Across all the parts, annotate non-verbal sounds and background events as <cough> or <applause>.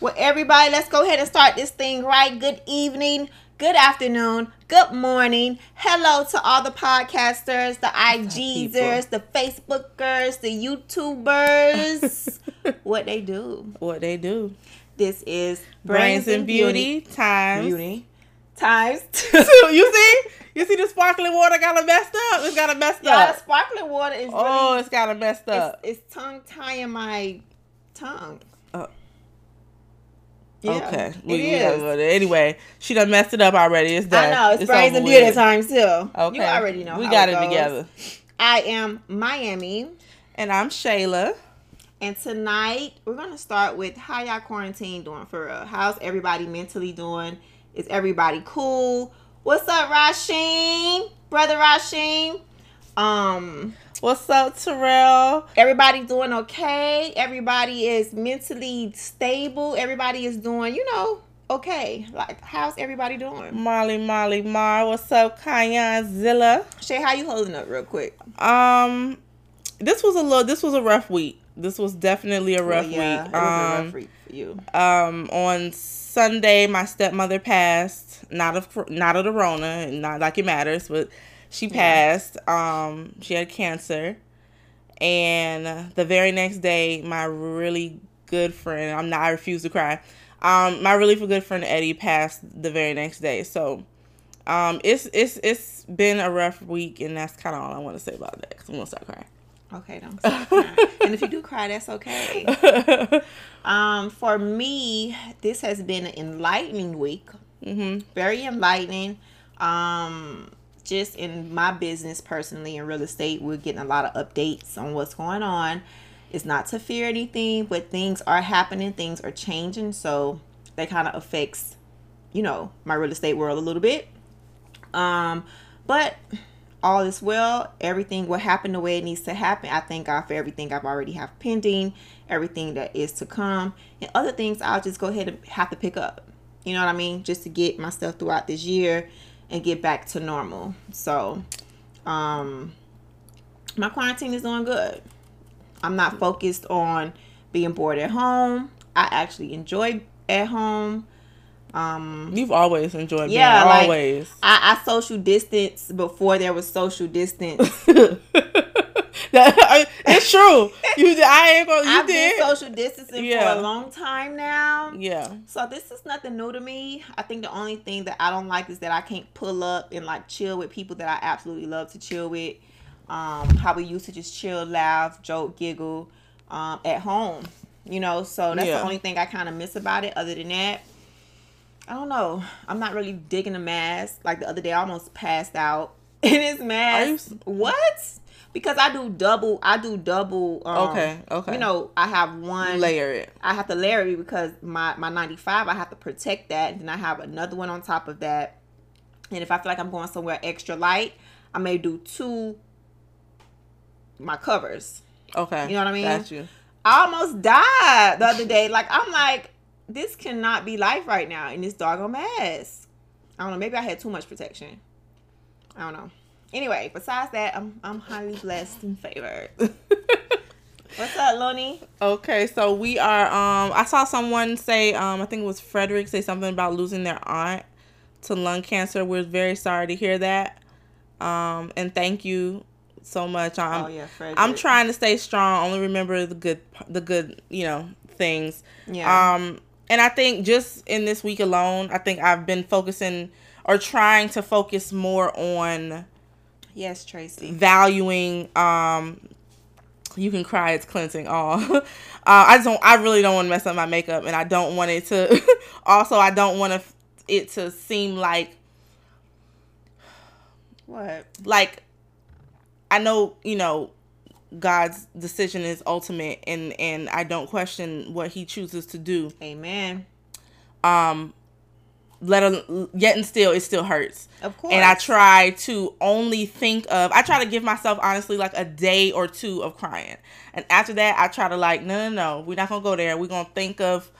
Well, everybody, let's go ahead and start this thing right. Good evening, good afternoon, good morning. Hello to all the podcasters, the IGzers, the Facebookers, the YouTubers. <laughs> what they do. What they do? This is Brains and Beauty times. Beauty times <laughs> Two. You see? You see the sparkling water got it messed up? It's got it messed Y'all, up. sparkling water is really Oh, it's got it messed up. it's, it's tongue tying my tongue. Uh, Yeah, okay. it We, we is. go there. Anyway, she done messed it up already. It's done. I know it's, brains over and beauty times too. Okay. You already know. We got it it, together. I am Miami, And I'm Shayla. and tonight we're gonna start with how y'all quarantine doing for real. How's everybody mentally doing? Is everybody cool? What's up, Rasheen? Brother Rasheen? Um, What's up, Terrell? everybody doing okay? Everybody is mentally stable. Everybody is doing, you know, okay. Like, how's everybody doing? Molly, Molly, Mar. What's up, Kayan Zilla? Shay, how you holding up, real quick? Um, this was a little. This was a rough week. This was definitely a rough Well, yeah, week. It was a Um, rough week for you. um, on Sunday, my stepmother passed. Not of not of the Rona, not like it matters, but she passed. Um, she had cancer, and the very next day, my really good friend. I'm not. I refuse to cry. Um, my really good friend Eddie passed the very next day. So, um, it's it's it's been a rough week, and that's kind of all I want to say about that. Cause I'm gonna start crying. Okay, don't stop crying. and if you do cry, that's okay. <laughs> Um, for me, this has been an enlightening week. hmm Very enlightening. Um, just in my business personally in real estate, we're getting a lot of updates on what's going on. It's not to fear anything, but things are happening, things are changing, so that kind of affects, you know, my real estate world a little bit. Um, but all is well. Everything will happen the way it needs to happen. I thank God for everything I've already have pending, everything that is to come, and other things I'll just go ahead and have to pick up. You know what I mean? Just to get my stuff throughout this year and get back to normal. So, um, my quarantine is doing good. I'm not focused on being bored at home. I actually enjoy at home. Um, You've always enjoyed Yeah, being like- always. I, I social distance before there was social distance. <laughs> <laughs> It's true. You. I ain't gonna. You I've did. been social distancing Yeah. for a long time now. yeah. So this is nothing new to me. I think the only thing that I don't like is that I can't pull up and like chill with people that I absolutely love to chill with. Um, how we used to just chill, laugh, joke, giggle, um, at home. You know, so that's Yeah. the only thing I kind of miss about it. Other than that, I don't know. I'm not really digging the mask. Like the other day, I almost passed out <laughs> in this mask. you what? Because I do double. I do double. Um, Okay, okay. You know, I have one Layer it. I have to layer it because my my 95 I have to protect that and then I have another one on top of that. And if I feel like I'm going somewhere extra light, I may do two my covers. Okay. You know what I mean? Got you. I almost died the other day. Like I'm like this cannot be life right now in this doggone mask. I don't know, maybe I had too much protection. I don't know. Anyway, besides that, I'm I'm highly blessed and favored. <laughs> What's up, Lonnie? Okay, so we are. Um, I saw someone say. Um, I think it was Frederick say something about losing their aunt to lung cancer. We're very sorry to hear that. Um, and thank you so much. Um, oh yeah, Frederick. I'm trying to stay strong. Only remember the good, the good, you know, things. Yeah. Um, and I think just in this week alone, I think I've been focusing or trying to focus more on yes, Tracy. valuing. Um, you can cry. It's cleansing. All. <laughs> uh, I just don't. I really don't want to mess up my makeup, and I don't want it to. <laughs> also, I don't want to it to seem like What? like I know you know God's decision is ultimate and and I don't question what he chooses to do. Amen. Um let him yet and still it still hurts. Of course. And I try to only think of I try to give myself honestly like a day or two of crying. And after that I try to like no no no, we're not to go there. We're to think of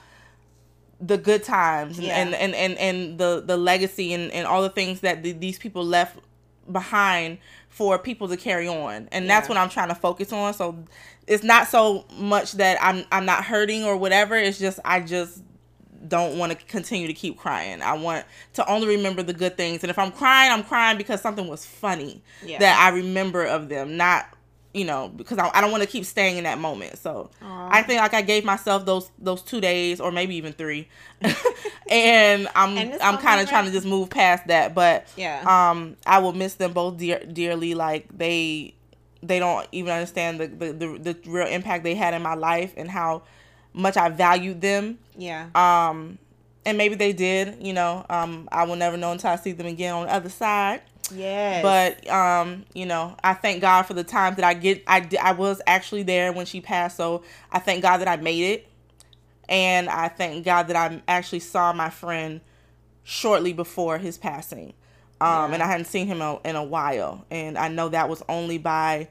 the good times Yeah. and, and and and the the legacy and and all the things that th- these people left behind for people to carry on and that's what i'm trying to focus on so it's not so much that i'm i'm not hurting or whatever it's just i just don't want to continue to keep crying i want to only remember the good things and if i'm crying i'm crying because something was funny Yeah. that i remember of them not you know because i, I don't want to keep staying in that moment so Aw. i think like i gave myself those those two days or maybe even three <laughs> and i'm And i'm kind of trying to just move past that but Yeah. um i will miss them both dear, dearly like they they don't even understand the, the the the real impact they had in my life and how much i valued them yeah. um and maybe they did you know um i will never know until i see them again on the other side Yeah. but um you know i thank god for the time that i get i i was actually there when she passed so i thank god that i made it and i thank god that i actually saw my friend shortly before his passing um Yeah. and i hadn't seen him in a, in a while and i know that was only by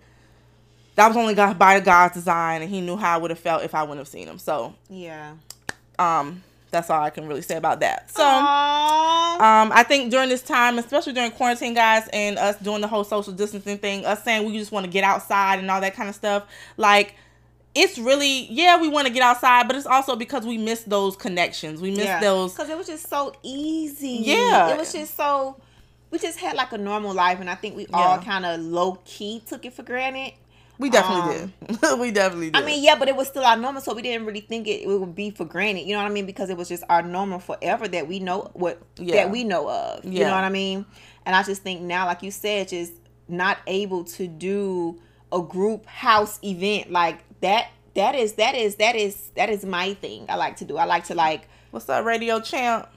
that was only god by god's design and he knew how i would have felt if i wouldn't have seen him so yeah. um that's all i can really say about that so um, I think during this time, especially during quarantine, guys, and us doing the whole social distancing thing, us saying we just want to get outside and all that kind of stuff, like it's really yeah, we want to get outside, but it's also because we miss those connections. We miss those. because it was just so easy. Yeah. it was just so. We just had like a normal life, and I think we all kind of low key took it for granted. We definitely did. <laughs> we definitely did. Um, I mean, yeah, but it was still our normal, so we didn't really think it, it would be for granted. You know what I mean? Because it was just our normal forever that we know what Yeah. that we know of. You know what I mean? And I just think now, like you said, just not able to do a group house event like that. That is that is that is that is my thing. I like to do. I like to like. what's up, radio champ?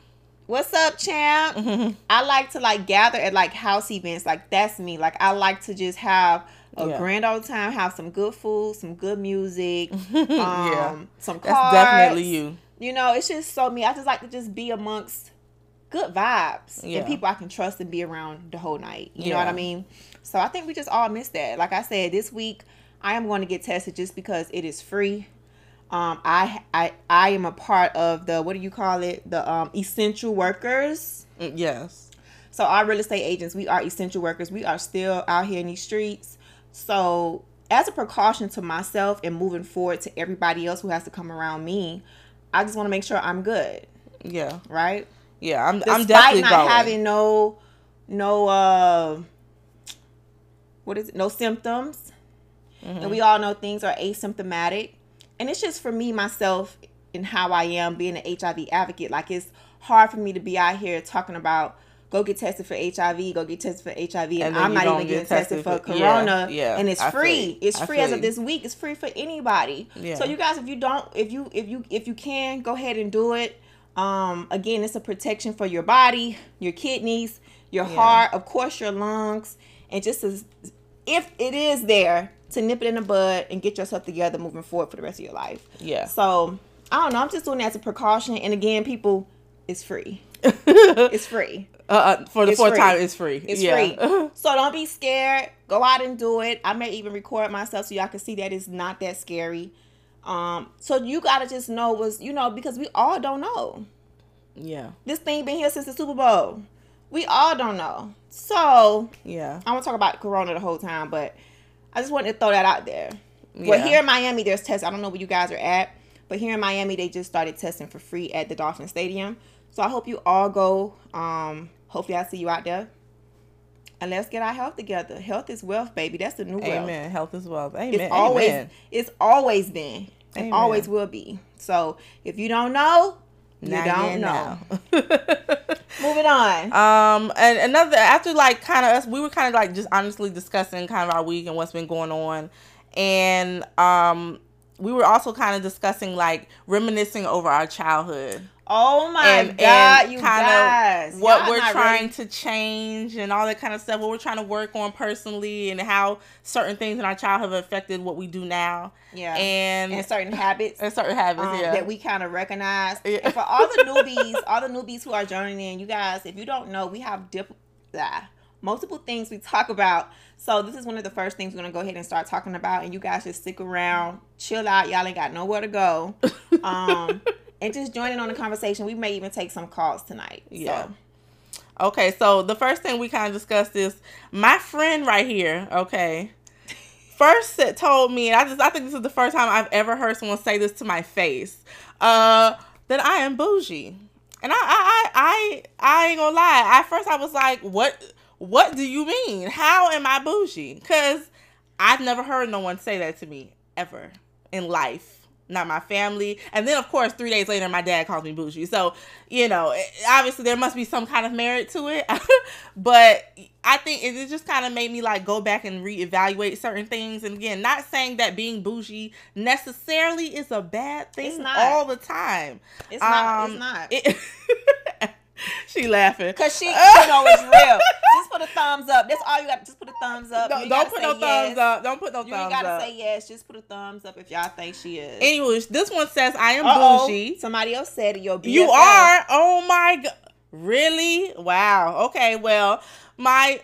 What's up, champ? <laughs> I like to like gather at like house events. Like that's me. Like I like to just have a Yeah. grand old time, have some good food, some good music, <laughs> um, Yeah. some That's definitely you. You know, it's just so me. I just like to just be amongst good vibes Yeah. and people I can trust and be around the whole night. You know what I mean? So I think we just all miss that. Like I said, this week I am going to get tested just because it is free. Um, I I I am a part of the what do you call it? The um essential workers. Mm, Yes. So our real estate agents, we are essential workers. We are still out here in these streets. So as a precaution to myself and moving forward to everybody else who has to come around me, I just want to make sure I'm good, Yeah. right? Yeah. I'm. I'm definitely not going. having no no uh what is it? No symptoms. Mm-hmm. And we all know things are asymptomatic. And it's just for me myself and how I am being an HIV advocate. Like it's hard for me to be out here talking about go get tested for HIV, go get tested for HIV, and, And I'm not even get getting tested, tested for for- corona. yeah, and it's I free. you. It's I free feel as of this week. It's free for anybody. Yeah. So you guys, if you don't, if you if you if you can, go ahead and do it. Um, again, it's a protection for your body, your kidneys, your Yeah. heart, of course, your lungs, and just as if it is there to nip it in the bud and get yourself together moving forward for the rest of your life. Yeah. So I don't know. I'm just doing that as a precaution. And again, people, it's free. <laughs> It's free. Uh, uh, for the It's fourth free. time, it's free. It's yeah. free. <laughs> So don't be scared. Go out and do it. I may even record myself so y'all can see that it's not that scary. Um, so you gotta just know was you know because we all don't know. yeah. This thing been here since the Super Bowl. We all don't know. So Yeah. I won't talk about Corona the whole time, but I just wanted to throw that out there. Well, Yeah. here in Miami, there's tests. I don't know where you guys are at, but here in Miami, they just started testing for free at the Dolphin Stadium. So I hope you all go. Um, hopefully, I see you out there. And let's get our health together. Health is wealth, baby. That's the new wealth. Amen. Health is wealth. Amen. It's always Amen. it's always been It Amen. always will be. So if you don't know, you Now don't know. <laughs> Moving on. Um, and another after like kind of us, we were kind of like just honestly discussing kind of our week and what's been going on, and um, we were also kind of discussing like reminiscing over our childhood. Oh my and, god, and you guys. what Y'all we're trying ready. to change and all that kind of stuff. What we're trying to work on personally and how certain things in our childhood have affected what we do now. Yeah. And, and certain habits and certain habits, um, yeah. that we kind of recognize. Yeah. And for all the <laughs> newbies, all the newbies who are joining in, you guys, if you don't know, we have dip, ah, multiple things we talk about. So this is one of the first things we're gonna go ahead and start talking about, and you guys just stick around, chill out. Y'all ain't got nowhere to go, <laughs> um, and just join in on the conversation. We may even take some calls tonight. Yeah. So, Okay, so the first thing we kind of discussed is my friend right here. Okay, first told me, and I just I think this is the first time I've ever heard someone say this to my face, uh, that I am bougie, and I I I I, I ain't gonna lie. At first I was like, what What do you mean? How am I bougie? Because I've never heard no one say that to me ever in life. Not my family. And then, of course, three days later, my dad calls me bougie. So, you know, obviously there must be some kind of merit to it. <laughs> but I think it just kind of made me like go back and reevaluate certain things. And again, not saying that being bougie necessarily is a bad thing It's not. all the time. it's not. Um, it's not. It- <laughs> <laughs> she laughing. Cause she, you know, it's real. <laughs> Just put a thumbs up. That's all you got. Just put a thumbs up. You Don't, gotta put no thumbs yes. up. Don't put no thumbs up. You thumbs gotta up. say yes. Just put a thumbs up if y'all think she is. Anyways, this one says I am Uh-oh. bougie. Somebody else said it. Your BFF. You are. Oh my god. Really? Wow. Okay. Well, my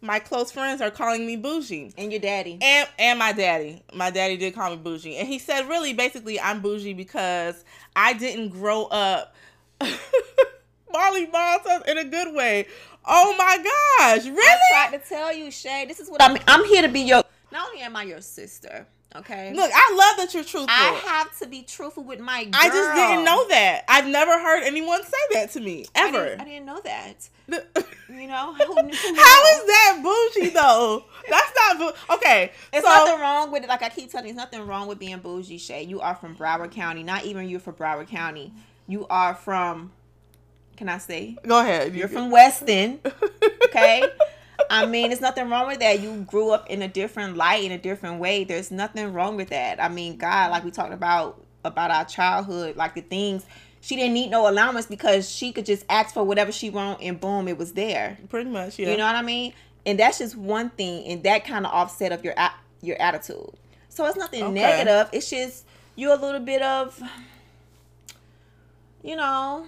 my close friends are calling me bougie. and your daddy. And and my daddy. My daddy did call me bougie. And he said really basically I'm bougie because I didn't grow up <laughs> Molly Ball in a good way. Oh my gosh. really? I tried to tell you, Shay. This is what I'm. I'm here to be your. Not only am I your sister, okay. Look, I love that you're truthful. I have to be truthful with my. Girl. I just didn't know that. I've never heard anyone say that to me I ever. didn't, I didn't know that. <laughs> You know who, who <laughs> is that bougie though? That's not okay. It's so, nothing wrong with it. Like I keep telling you, there's nothing wrong with being bougie, Shay. You are from Broward County. Not even you're from Broward County. You are from. Can I say? Go ahead. You're from Weston. <laughs> Okay. I mean, there's nothing wrong with that. You grew up in a different light, in a different way. There's nothing wrong with that. I mean, God, like we talked about about our childhood, like the things she didn't need no allowance because she could just ask for whatever she want and boom, it was there. Pretty much, yeah. You know what I mean? And that's just one thing, and that kind of offset of your your attitude. So it's nothing Okay. negative. It's just you are a little bit of, you know,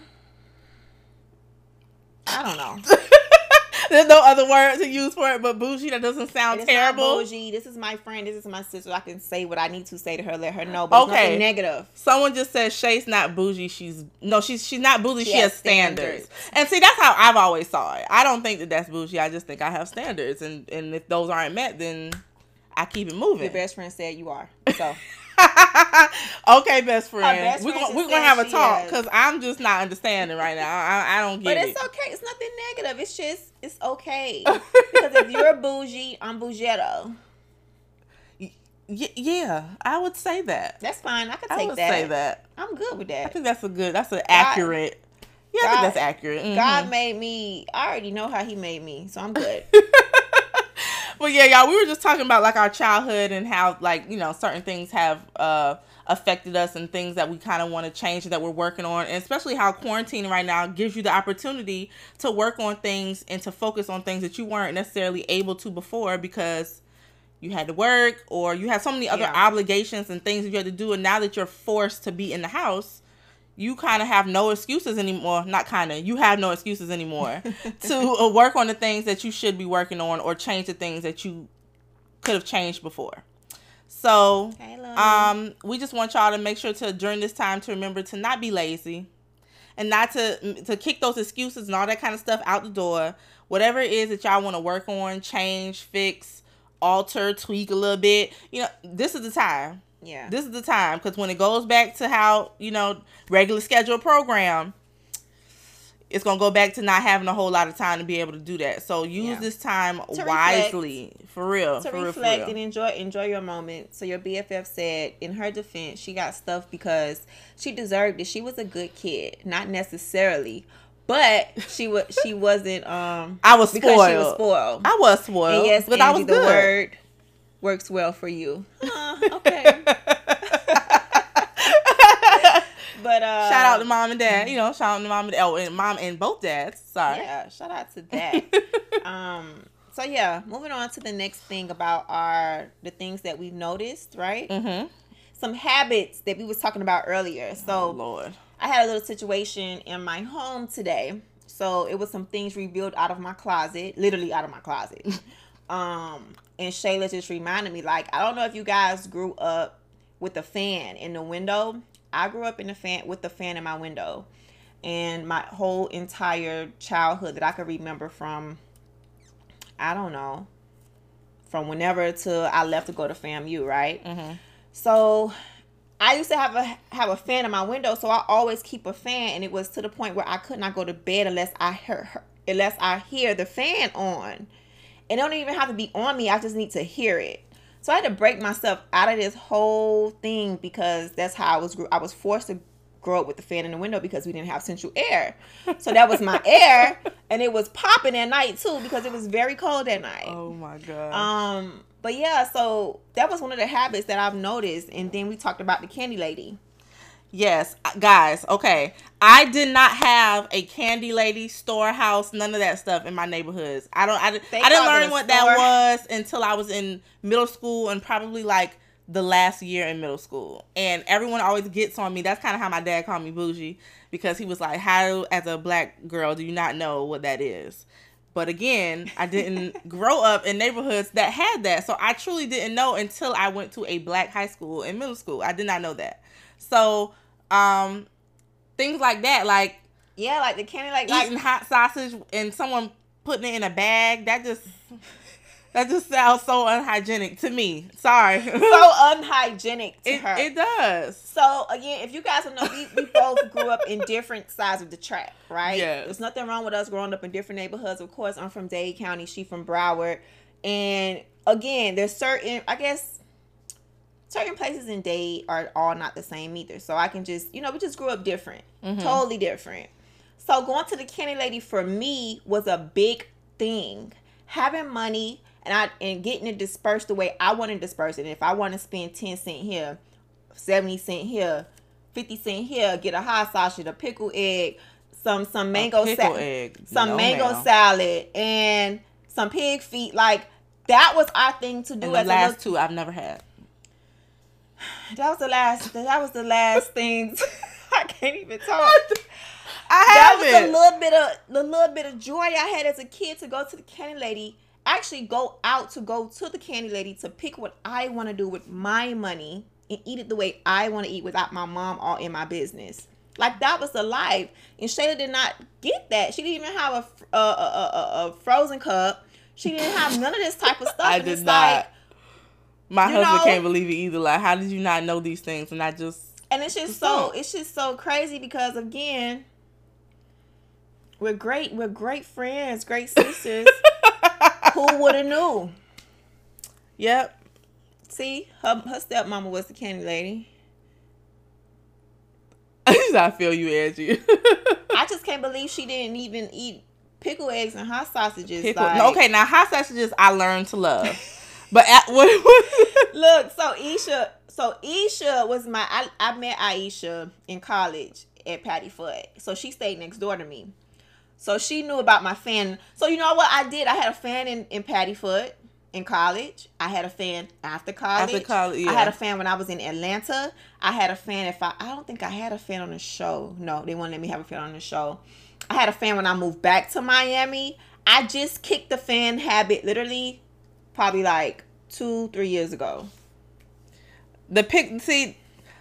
I don't know. <laughs> There's no other word to use for it but bougie. That doesn't sound It's terrible. bougie. This is my friend. This is my sister. I can say what I need to say to her. Let her know. But Okay. negative. Someone just said Shay's not bougie. She's no, she's she's not bougie. She, She has has standards. standards. And see, that's how I've always saw it. I don't think that that's bougie. I just think I have standards, and and if those aren't met, then I keep it moving. Your best friend said you are. So <laughs> <laughs> okay, best friend. best we're gonna, we're gonna have a talk because I'm just not understanding right now. I, I don't get it. But it's it. okay. It's nothing negative. It's just it's okay. <laughs> because if you're bougie, I'm bougetto. Y- yeah, I would say that. That's fine. I can I take would that. say that. I'm good with that. I think that's a good. That's an accurate. Yeah, I think God- that's accurate. Mhm. God made me. I already know how He made me, so I'm good. <laughs> <laughs> But yeah, y'all, we were just talking about like our childhood and how like you know certain things have uh affected us and things that we kind of want to change that we're working on, and especially how quarantine right now gives you the opportunity to work on things and to focus on things that you weren't necessarily able to before because you had to work or you had so many other Yeah. obligations and things that you had to do, and now that you're forced to be in the house. You kind of have no excuses anymore. Not kind of. You have no excuses anymore <laughs> to uh, work on the things that you should be working on or change the things that you could have changed before. So, um, we just want y'all to make sure to during this time to remember to not be lazy and not to to kick those excuses and all that kind of stuff out the door. Whatever it is that y'all want to work on, change, fix, alter, tweak a little bit, you know, this is the time yeah. this is the time because when it goes back to how you know regular schedule program it's gonna go back to not having a whole lot of time to be able to do that so use Yeah. this time reflect. wisely for real to for reflect real. and enjoy enjoy your moment. So your BFF said in her defense, she got stuff because she deserved it. She was a good kid, not necessarily, but she was she wasn't um i was because spoiled she was spoiled. i was spoiled and yes, but Angie, i was the good word works well for you. Uh, okay, <laughs> but uh, shout out to mom and dad you know shout out to mom and oh, and mom and both dads. Sorry. Yeah, shout out to that. <laughs> um. So yeah, moving on to the next thing about our the things that we've noticed, right? mm-hmm. Some habits that we was talking about earlier. So Oh Lord. I had a little situation in my home today. So it was some things revealed out of my closet, literally out of my closet. <laughs> um, and Shayla just reminded me, like, I don't know if you guys grew up with a fan in the window. I grew up in the fan with the fan in my window. And my whole entire childhood that I could remember from I don't know, from whenever till I left to go to FAMU, right? Mm-hmm. So I used to have a have a fan in my window, so I always keep a fan, and it was to the point where I could not go to bed unless I hear unless I hear the fan on. It don't even have to be on me. I just need to hear it. So I had to break myself out of this whole thing because that's how I was. I was forced to grow up with the fan in the window because we didn't have central air. So that was my <laughs> air, and it was popping at night too because it was very cold at night. Oh my god. Um, but yeah, so that was one of the habits that I've noticed. And then we talked about the candy lady. Yes, guys. Okay, I did not have a candy lady storehouse, none of that stuff in my neighborhoods. I don't. I, di- They I didn't learn what store. that was until I was in middle school and probably like the last year in middle school. And everyone always gets on me. That's kind of how my dad called me bougie because he was like, "How, as a black girl, do you not know what that is?" But again, I didn't <laughs> grow up in neighborhoods that had that. So I truly didn't know until I went to a black high school in middle school. I did not know that. So, um, things like that, like Yeah, like the candy like eating like hot sausage and someone putting it in a bag, that just that just sounds so unhygienic to me. Sorry. <laughs> so unhygienic to it, her. it does. so again, if you guys don't know, we, we both grew up in different sides of the track, right? Yeah. There's nothing wrong with us growing up in different neighborhoods. Of course, I'm from Dade County, she from Broward. And again, there's certain I guess certain places in Dade are all not the same either. So I can just you know, we just grew up different. Mhm. Totally different. So going to the candy lady for me was a big thing. Having money and I and getting it dispersed the way I want to disperse it. If I want to spend 10 cent here, 70 cent here, 50 cent here, get a hot sausage, a pickle egg, some some mango salad, some No, mango ma'am. salad and some pig feet like that was our thing to do And the as a last little two I've never had. That was the last that was the last things <laughs> I can't even talk. I that have was it. a little bit of the little bit of joy I had as a kid to go to the candy lady. Actually, go out to go to the candy lady to pick what I want to do with my money and eat it the way I want to eat without my mom all in my business. Like that was the life, and Shayla did not get that. She didn't even have a a, a, a, a frozen cup. She didn't have none of this type of <laughs> stuff. I and did not. Like, My you husband know- can't believe it either. Like, how did you not know these things? And I just And it's just so it's just so crazy because again, we're great we're great friends, great sisters. <laughs> Who would have knew? Yep. See, her her stepmama was the candy lady. <laughs> I feel you, Angie. <laughs> I just can't believe she didn't even eat pickle eggs and hot sausages. Pickle- like- okay, now hot sausages I learned to love. But at, <laughs> what, what Look, so Isha, so Isha was my. I, I met Aisha in college at Paddyfoote, so she stayed next door to me. So she knew about my fan. So you know what I did? I had a fan in in Paddyfoote in college. I had a fan after college. After college, yeah. I had a fan when I was in Atlanta. I had a fan if I. I don't think I had a fan on the show. No, they wouldn't let me have a fan on the show. I had a fan when I moved back to Miami. I just kicked the fan habit literally probably like two, three years ago. the pick see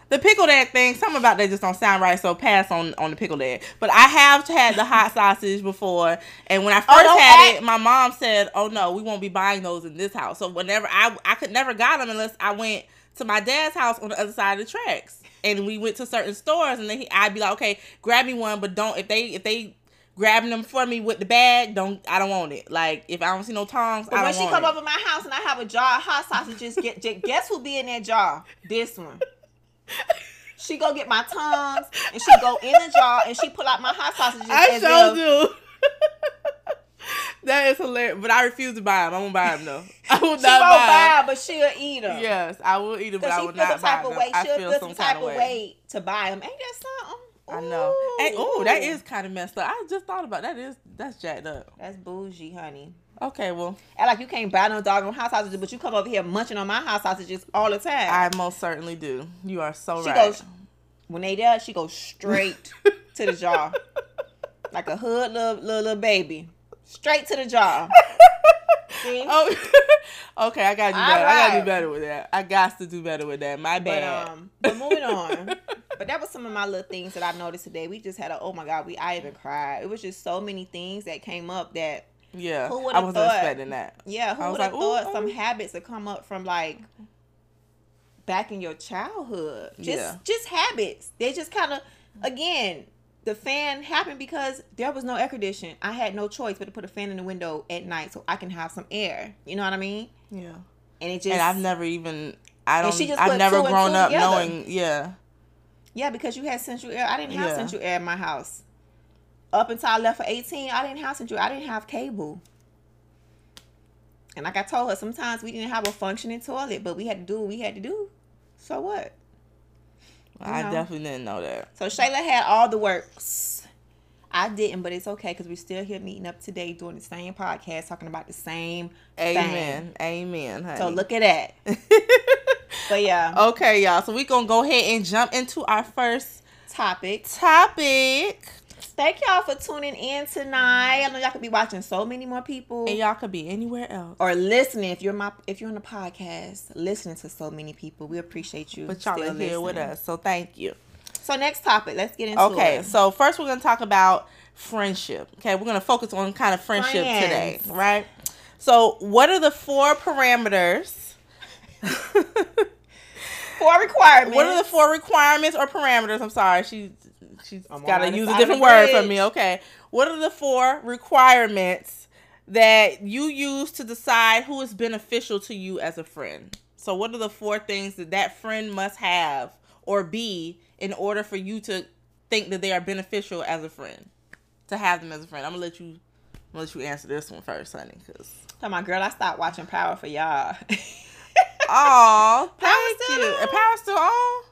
the pickled egg thing, something about that just don't sound right, so pass on on the pickled egg. But I have had the hot sausage before, and when I oh, first don't had act- it, my mom said, "Oh no, we won't be buying those in this house." So whenever I I could never got them unless I went to my dad's house on the other side of the tracks, and we went to certain stores, and then he, I'd be like, "Okay, grab me one, but don't if they if they." Grabbing them for me with the bag, don't I don't want it. Like if I don't see no tongs, But I don't when she come it. over my house and I have a jar of hot sausages, get, guess who be in that jar? This one. She go get my tongs and she go in the jar and she pull out my hot sausages. I sure do. <laughs> that is hilarious, but I refuse to buy them. I won't buy them though. <laughs> I will She not won't buy buy, but she'll eat them. them. Yes, I will eat them, but I she will not buy type them. of way. I She'll feel feel some some type of way to buy them. Ain't that something? I know. And oh, that is kind of messed up. I just thought about that. Is that's jacked up. That's bougie, honey. Okay, well, And like you can't buy no dog on hot sausages, but you come over here munching on my hot sausages all the time. I most certainly do. You are so right. she right. goes when they there, she goes straight to the jar, <laughs> Like a hood little, little little baby. Straight to the jaw. <laughs> See? oh, <laughs> okay. I gotta do All better. I gotta do better with that. I got to do better with that. My But bad. um, but moving <laughs> on. But that was some of my little things that I noticed today. We just had a oh my god, we I even cried. It was just so many things that came up that yeah, who would've wasn't thought? expecting that. yeah, who I would have like, thought some oh. habits that come up from like back in your childhood. Just Yeah. just habits. They just kind of again. The fan happened because there was no air conditioning. I had no choice but to put a fan in the window at night so I can have some air. You know what I mean? Yeah, And it just and I've never even. I don't. I've never grown up together. knowing. Yeah, Yeah, because you had central air. I didn't have Yeah. central air in my house. Up until I left for 18, I didn't have central. I didn't have cable. And like I told her, sometimes we didn't have a functioning toilet, but we had to do what we had to do. So what? I know. definitely didn't know that. So Shayla had all the works. I didn't, but it's okay because we're still here meeting up today doing the same podcast, talking about the same thing. Amen. Amen. Honey. So look at that. <laughs> But yeah, okay, y'all. So we gonna go ahead and jump into our first topic. topic, Thank y'all for tuning in tonight. I know y'all could be watching so many more people. and y'all could be anywhere else. or listening if you're my if you're on the podcast listening to so many people we appreciate you But y'all still are here with us, so thank you. so next topic let's get into Okay, it Okay, so first we're gonna talk about friendship. Okay, we're gonna focus on kind of friendship today, right? So, what are the four parameters? <laughs> four requirements what are the four requirements or parameters? I'm sorry, she she's got to use a different word from me. Okay, what are the four requirements that you use to decide who is beneficial to you as a friend? So, what are the four things that that friend must have or be in order for you to think that they are beneficial as a friend? To have them as a friend, I'm gonna let you. I'm gonna let you answer this one first, honey. Cause Tell my girl I stopped watching Power for y'all <laughs> oh, Power still you. on? Power still on.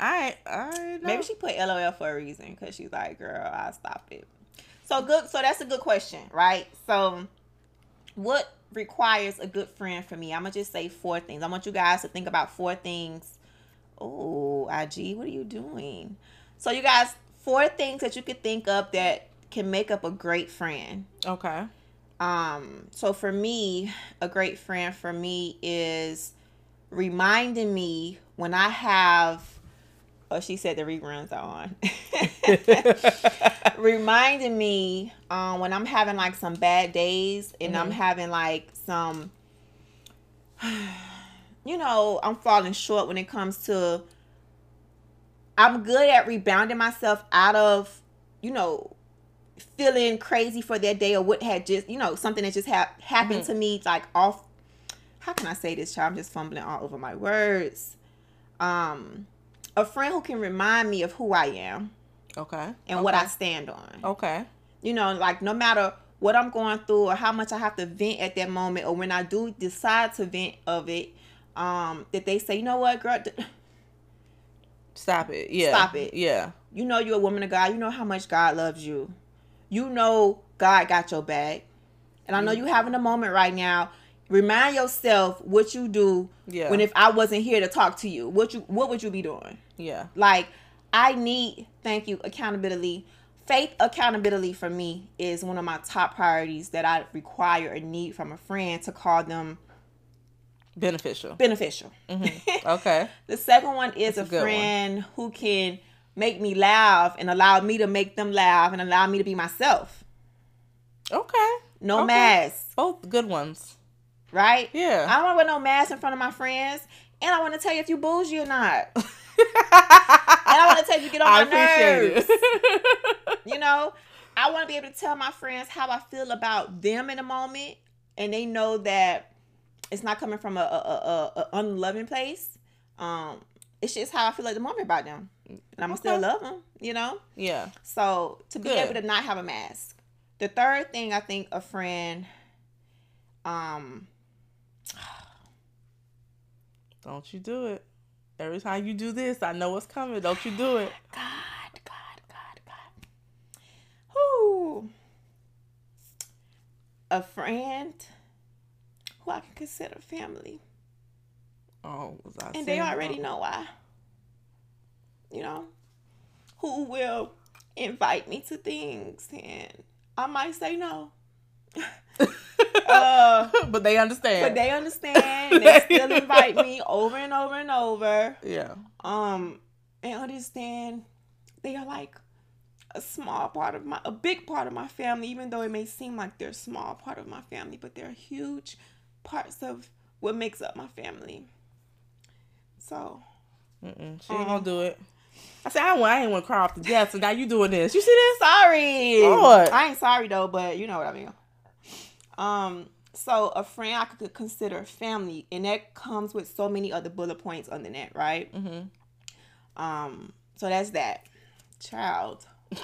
I I know. maybe she put LOL for a reason because she's like girl I stopped it so good so that's a good question right so what requires a good friend for me I'm gonna just say four things I want you guys to think about four things Oh, IG, what are you doing? So, you guys, four things that you could think of that can make up a great friend. Okay. Um, so for me, a great friend for me is reminding me when I have oh she said the reruns are on. <laughs> reminding me um when I'm having like some bad days and I'm Mhm. having like some <sighs> you know, I'm falling short when it comes to I'm good at rebounding myself out of, you know, feeling crazy for that day or what had just, you know, something that just ha- happened Mhm. to me like off how can I say this, child? I'm just fumbling all over my words. Um a friend who can remind me of who I am Okay. and what I stand on. Okay. You know, like no matter what I'm going through or how much I have to vent at that moment or when I do decide to vent of it, um, that they say, you know what, girl, Stop it. Yeah. Stop it. Yeah. you know you're a woman of God. You know how much God loves you. You know God got your back. And I know you having a moment right now. Remind yourself what you do Yeah. when if I wasn't here to talk to you. What you what would you be doing? yeah. Like I need thank you accountability. Faith accountability for me is one of my top priorities that I require or need from a friend to call them Beneficial. beneficial. Mm-hmm. <laughs> Okay. The second one is That's a, a good one. friend who can make me laugh and allow me to make them laugh and allow me to be myself. Okay. No Okay. mask, Both good ones. Right? Yeah. I don't want to wear no mask in front of my friends. And I want to tell you if you bougie or not. <laughs> And I want to tell you get on I my nerves. <laughs> you know, I want to be able to tell my friends how I feel about them in a moment, and they know that it's not coming from a, a, a, a unloving place. Um, it's just how I feel at the moment about them, and I'm Okay. still love them. You know, yeah. so to be Good. able to not have a mask. The third thing I think a friend, um, <sighs> Don't you do it. Every time you do this, I know what's coming. Don't you do it. <sighs> God, God, God, God. Who? A friend who I can consider family. Oh, was I And they already that? know why. You know? Who will invite me to things and I might say no. <laughs> uh, <laughs> but they understand. but they understand. They still invite me over and over and over. yeah. Um, and understand they are like a small part of my, a big part of my family. Even though it may seem like they're a small part of my family, but they're huge parts of what makes up my family. So Mm-mm, she ain't Um, gonna do it. I said I, want, I ain't want to cry off the death, so now you doing this. You see this? sorry. Lord. I ain't sorry though, but you know what I mean. Um, so a friend I could consider family, and that comes with so many other bullet points on the net, right? Mm-hmm. Um, so that's that. Child. <laughs>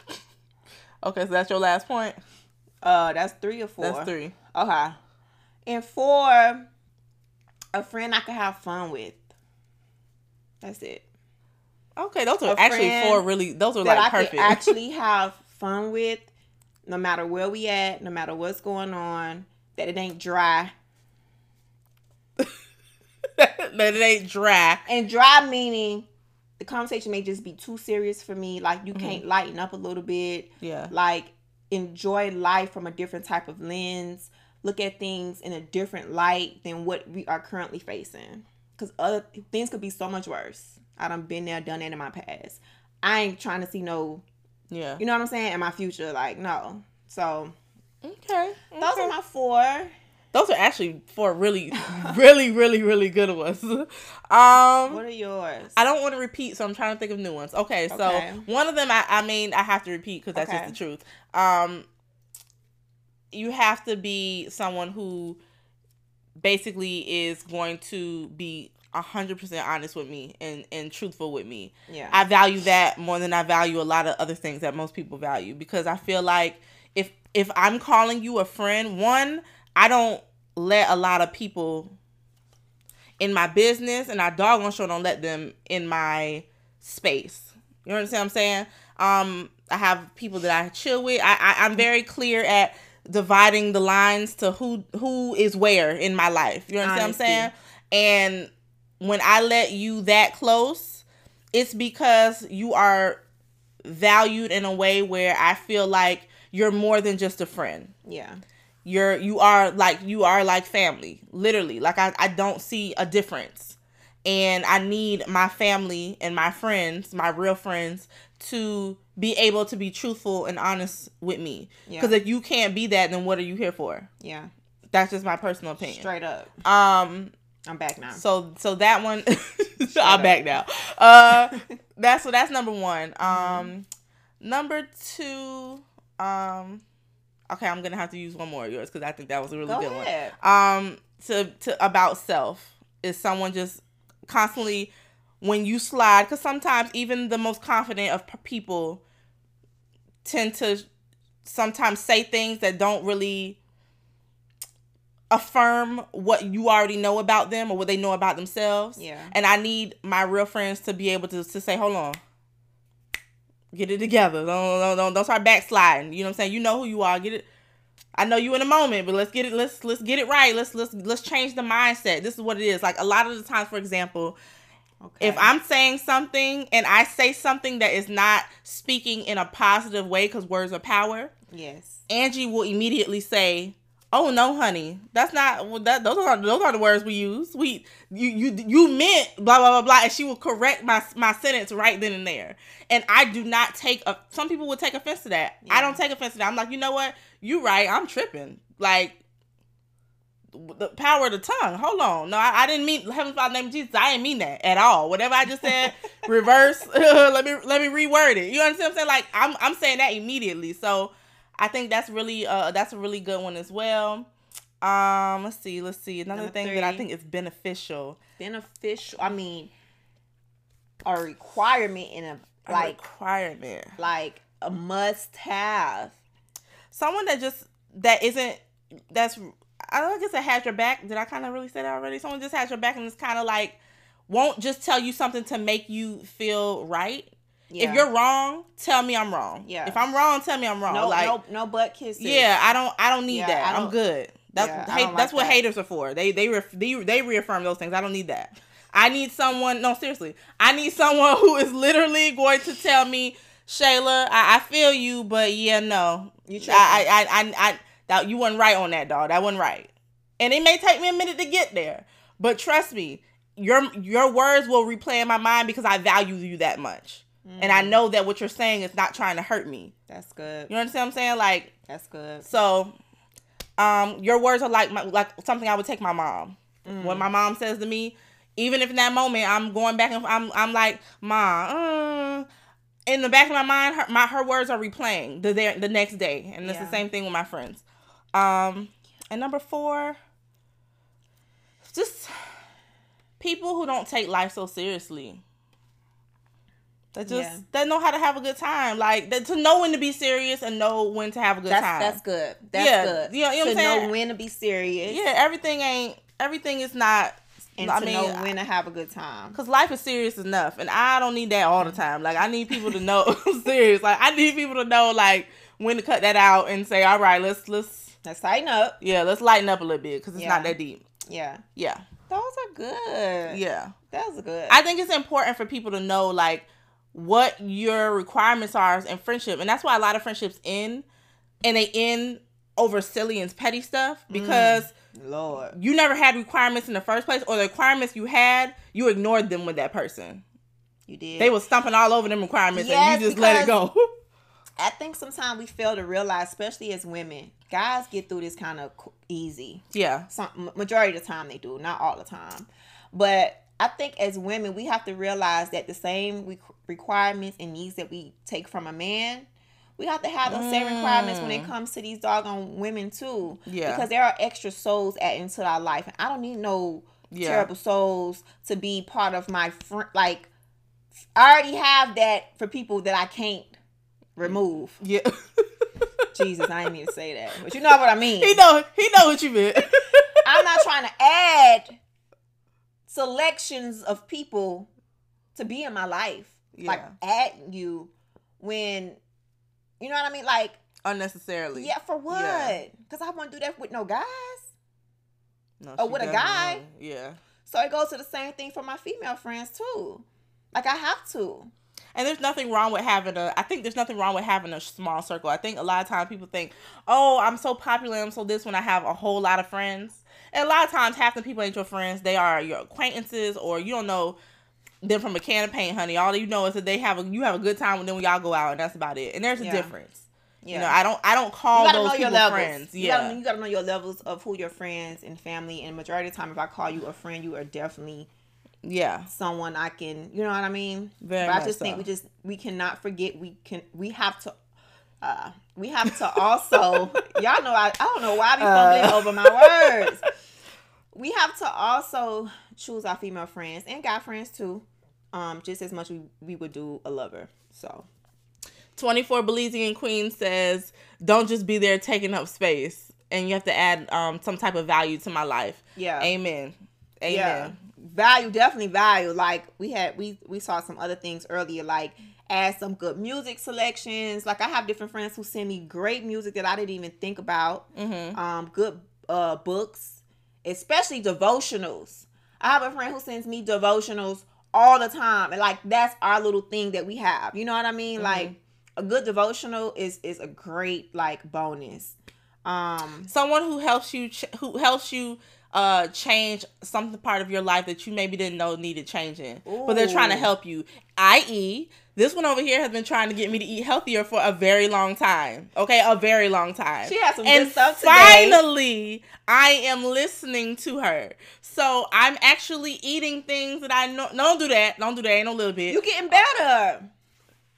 Okay, so that's your last point. Uh, that's three or four. That's three. Okay. And four, a friend I could have fun with. That's it. Okay, those are A actually four really. Those are like I perfect. could actually <laughs> have fun with, no matter where we at, no matter what's going on. That it ain't dry. <laughs> that it ain't dry. And dry meaning the conversation may just be too serious for me. Like you Mm-hmm. can't lighten up a little bit. Yeah. Like enjoy life from a different type of lens. Look at things in a different light than what we are currently facing. Cause other things could be so much worse. I done been there, done that in my past. I ain't trying to see no, Yeah. you know what I'm saying, in my future. Like no. So Okay. those okay. are my four. Those are actually four really, <laughs> really, really, really good ones. Um, What are yours? I don't want to repeat, so I'm trying to think of new ones. Okay, so Okay. one of them, I, I mean, I have to repeat because that's Okay. just the truth. Um, you have to be someone who basically is going to be hundred percent honest with me and and truthful with me. yeah. I value that more than I value a lot of other things that most people value because I feel like if if I'm calling you a friend, one, I don't let a lot of people in my business and I doggone sure don't let them in my space. You understand what I'm saying? Um, I have people that I chill with. I, I I'm very clear at dividing the lines to who who is where in my life. You understand what I'm saying? And when I let you that close, it's because you are valued in a way where I feel like you're more than just a friend yeah. you're you are like you are like family literally like I, I don't see a difference and i need my family and my friends my real friends to be able to be truthful and honest with me Yeah. because if you can't be that then what are you here for Yeah. that's just my personal opinion Straight up. um I'm back now. so so that one <laughs> i'm up. back now uh <laughs> that's so that's number one um number two um okay i'm gonna have to use one more of yours because i think that was a really Go good ahead. one um to to about self is someone just constantly when you slide because sometimes even the most confident of people tend to sometimes say things that don't really affirm what you already know about them or what they know about themselves Yeah. and i need my real friends to be able to, to say hold on get it together don't, don't, don't, don't start backsliding you know what i'm saying you know who you are get it I know you in a moment, but let's get it. Let's let's get it right. Let's let's let's change the mindset. This is what it is. Like a lot of the times, for example, Okay. if I'm saying something and I say something that is not speaking in a positive way, because words are power, yes. Angie will immediately say, "Oh no, honey, that's not well, that. Those are those are the words we use. We you you you meant blah blah blah blah," and she will correct my my sentence right then and there. And I do not take a. Some people would take offense to that. I don't take offense to that. I'm like, you know what? You right. I'm tripping. Like the power of the tongue. Hold on. No, I, I didn't mean Heavenly Father name of Jesus. I didn't mean that at all. Whatever I just said, <laughs> reverse. <laughs> let me let me reword it. You understand what I'm saying? Like I'm I'm saying that immediately. So I think that's really uh that's a really good one as well. Um, let's see, let's see. Another Number thing that I think is beneficial. Beneficial. I mean, a requirement in a a like requirement. like a must have. Someone that just that isn't that's I don't guess that has your back. Did I kind of really say that already? Someone just has your back and it's kind of like won't just tell you something to make you feel right. If you're wrong, tell me I'm wrong. Yeah. If I'm wrong, tell me I'm wrong. no, like no, no butt kisses. yeah, I don't I don't need Yeah, that. I I'm good. That's Yeah, hate, don't that's what that. haters are for. They they ref, they they reaffirm those things. I don't need that. I need someone. No, seriously, I need someone <laughs> who is literally going to tell me, Shayla, I, I feel you, but yeah, no, You I, I I I I that you weren't right on that, dog. That wasn't right. And it may take me a minute to get there, but trust me, your your words will replay in my mind because I value you that much, and I know that what you're saying is not trying to hurt me. That's good. You understand what I'm saying? Like. That's good. So, um, your words are like my, like something I would take my mom. When my mom says to me, even if in that moment I'm going back and I'm I'm like, Ma, uh, in the back of my mind, her my her words are replaying the day, the next day, and it's Yeah. the same thing with my friends. Um, and number four, just people who don't take life so seriously. That just Yeah. that know how to have a good time, like that, to know when to be serious and know when to have a good That's time. that's good. That's Yeah, good. you know- you know to what I'm saying? know when to be serious. yeah, everything ain't everything is not. And I to mean, know when to have a good time. Cause life is serious enough, and I don't need that all the mm-hmm. time. Like I need people to know <laughs> serious. Like I need people to know like when to cut that out and say, all right, let's let's Let's tighten up. yeah, let's lighten up a little bit because it's Yeah. not that deep. Yeah. Yeah, Those are good. yeah. that's good. I think it's important for people to know like what your requirements are in friendship, and that's why a lot of friendships end, and they end over silly and petty stuff mm. because. Lord. you never had requirements in the first place, or the requirements you had, you ignored them with that person. You did. They were stumping all over them requirements, Yes, and you just let it go. <laughs> I think sometimes we fail to realize, especially as women, guys get through this kind of easy. yeah, Some majority of the time they do, not all the time. But I think as women, we have to realize that the same requirements and needs that we take from a man, we have to have those same mm. requirements when it comes to these doggone women too. Yeah. Because there are extra souls added into our life, and I don't need no Yeah. terrible souls to be part of my friend. Like, I already have that for people that I can't remove. yeah. <laughs> Jesus, I didn't mean to say that, but you know what I mean. he know he know what you meant. <laughs> I'm not trying to add selections of people to be in my life. Like Yeah. add you when you know what I mean? Like, Unnecessarily. yeah, for what? Yeah. Because I wouldn't do that with no guys. No, Or with a guy. Yeah. So it goes to the same thing for my female friends too. Like I have to. And there's nothing wrong with having a. I think there's nothing wrong with having a small circle. I think a lot of times people think, "Oh, I'm so popular, I'm so this." When I have a whole lot of friends, and a lot of times half the people ain't your friends. They are your acquaintances, or you don't know them from a can of paint, honey. All you know is that they have a you have a good time with them when y'all go out, and that's about it. And there's a Yeah. difference. Yeah. You know, I don't I don't call those people friends. You Yeah. gotta, you gotta know your levels of who your friends and family. And majority of the time, if I call you a friend, you are definitely yeah. someone I can, you know what I mean? Very but I just think we just we cannot forget we can we have to uh we have to also <laughs> y'all know I, I don't know why I be fumbling Uh. over my words. We have to also choose our female friends and guy friends too. Um, just as much we, we would do a lover. So 24 Belizean Queen says, don't just be there taking up space. And you have to add um, some type of value to my life. yeah. Amen. Amen. Yeah. Value, definitely value. Like we had we we saw some other things earlier, like add some good music selections. Like I have different friends who send me great music that I didn't even think about. Mm-hmm. Um, good uh books, especially devotionals. I have a friend who sends me devotionals all the time. And like that's our little thing that we have. You know what I mean? Mhm. Like a good devotional is is a great like bonus. Um Someone who helps you, ch- who helps you uh change some part of your life that you maybe didn't know needed changing but they're trying to help you i.e this one over here has been trying to get me to eat healthier for a very long time okay a very long time She has some and good stuff today. finally i am listening to her so i'm actually eating things that i know no, don't do that don't do that ain't no little bit you getting better.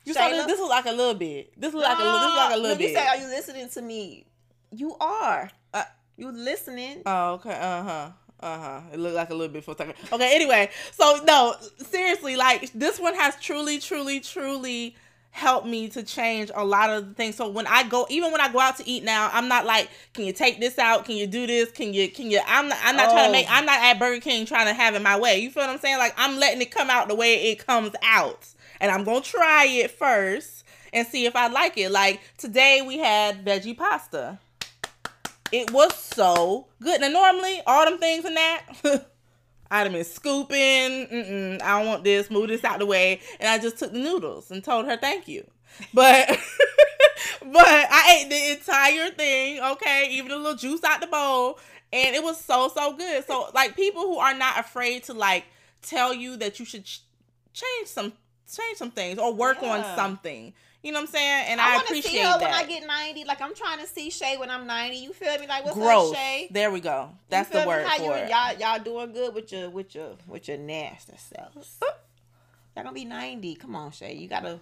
You saw this, this is like a little bit this is like a little this is like a little bit you say, "Are you listening to me?" You are. Uh, you listening? Oh, okay. Uh huh. Uh huh. It looked like a little bit for second. Okay. Anyway, so no, seriously, like this one has truly, truly, truly helped me to change a lot of the things. So when I go, even when I go out to eat now, I'm not like, can you take this out? Can you do this? Can you? Can you? I'm not. I'm not trying to Oh. make. I'm not at Burger King trying to have it my way. You feel what I'm saying? Like I'm letting it come out the way it comes out. and I'm gonna try it first and see if I like it. Like today we had veggie pasta. It was so good. Now normally all them things and that <laughs> I'd have been scooping. Mm-mm, I don't want this. Move this out the way. And I just took the noodles and told her thank you. But <laughs> but I ate the entire thing. Okay, even the little juice out the bowl, and it was so so good. So like people who are not afraid to like tell you that you should ch- change some change some things or work yeah. on something. You know what I'm saying? And I, I appreciate see her that. when I get 90. Like I'm trying to see Shay when I'm 90. You feel me? Like what's Growth. up, Shay? There we go. That's the word for it. Y'all y'all doing good with your with your with your nasty selves. Y'all gonna be 90. Come on, Shay. You gotta.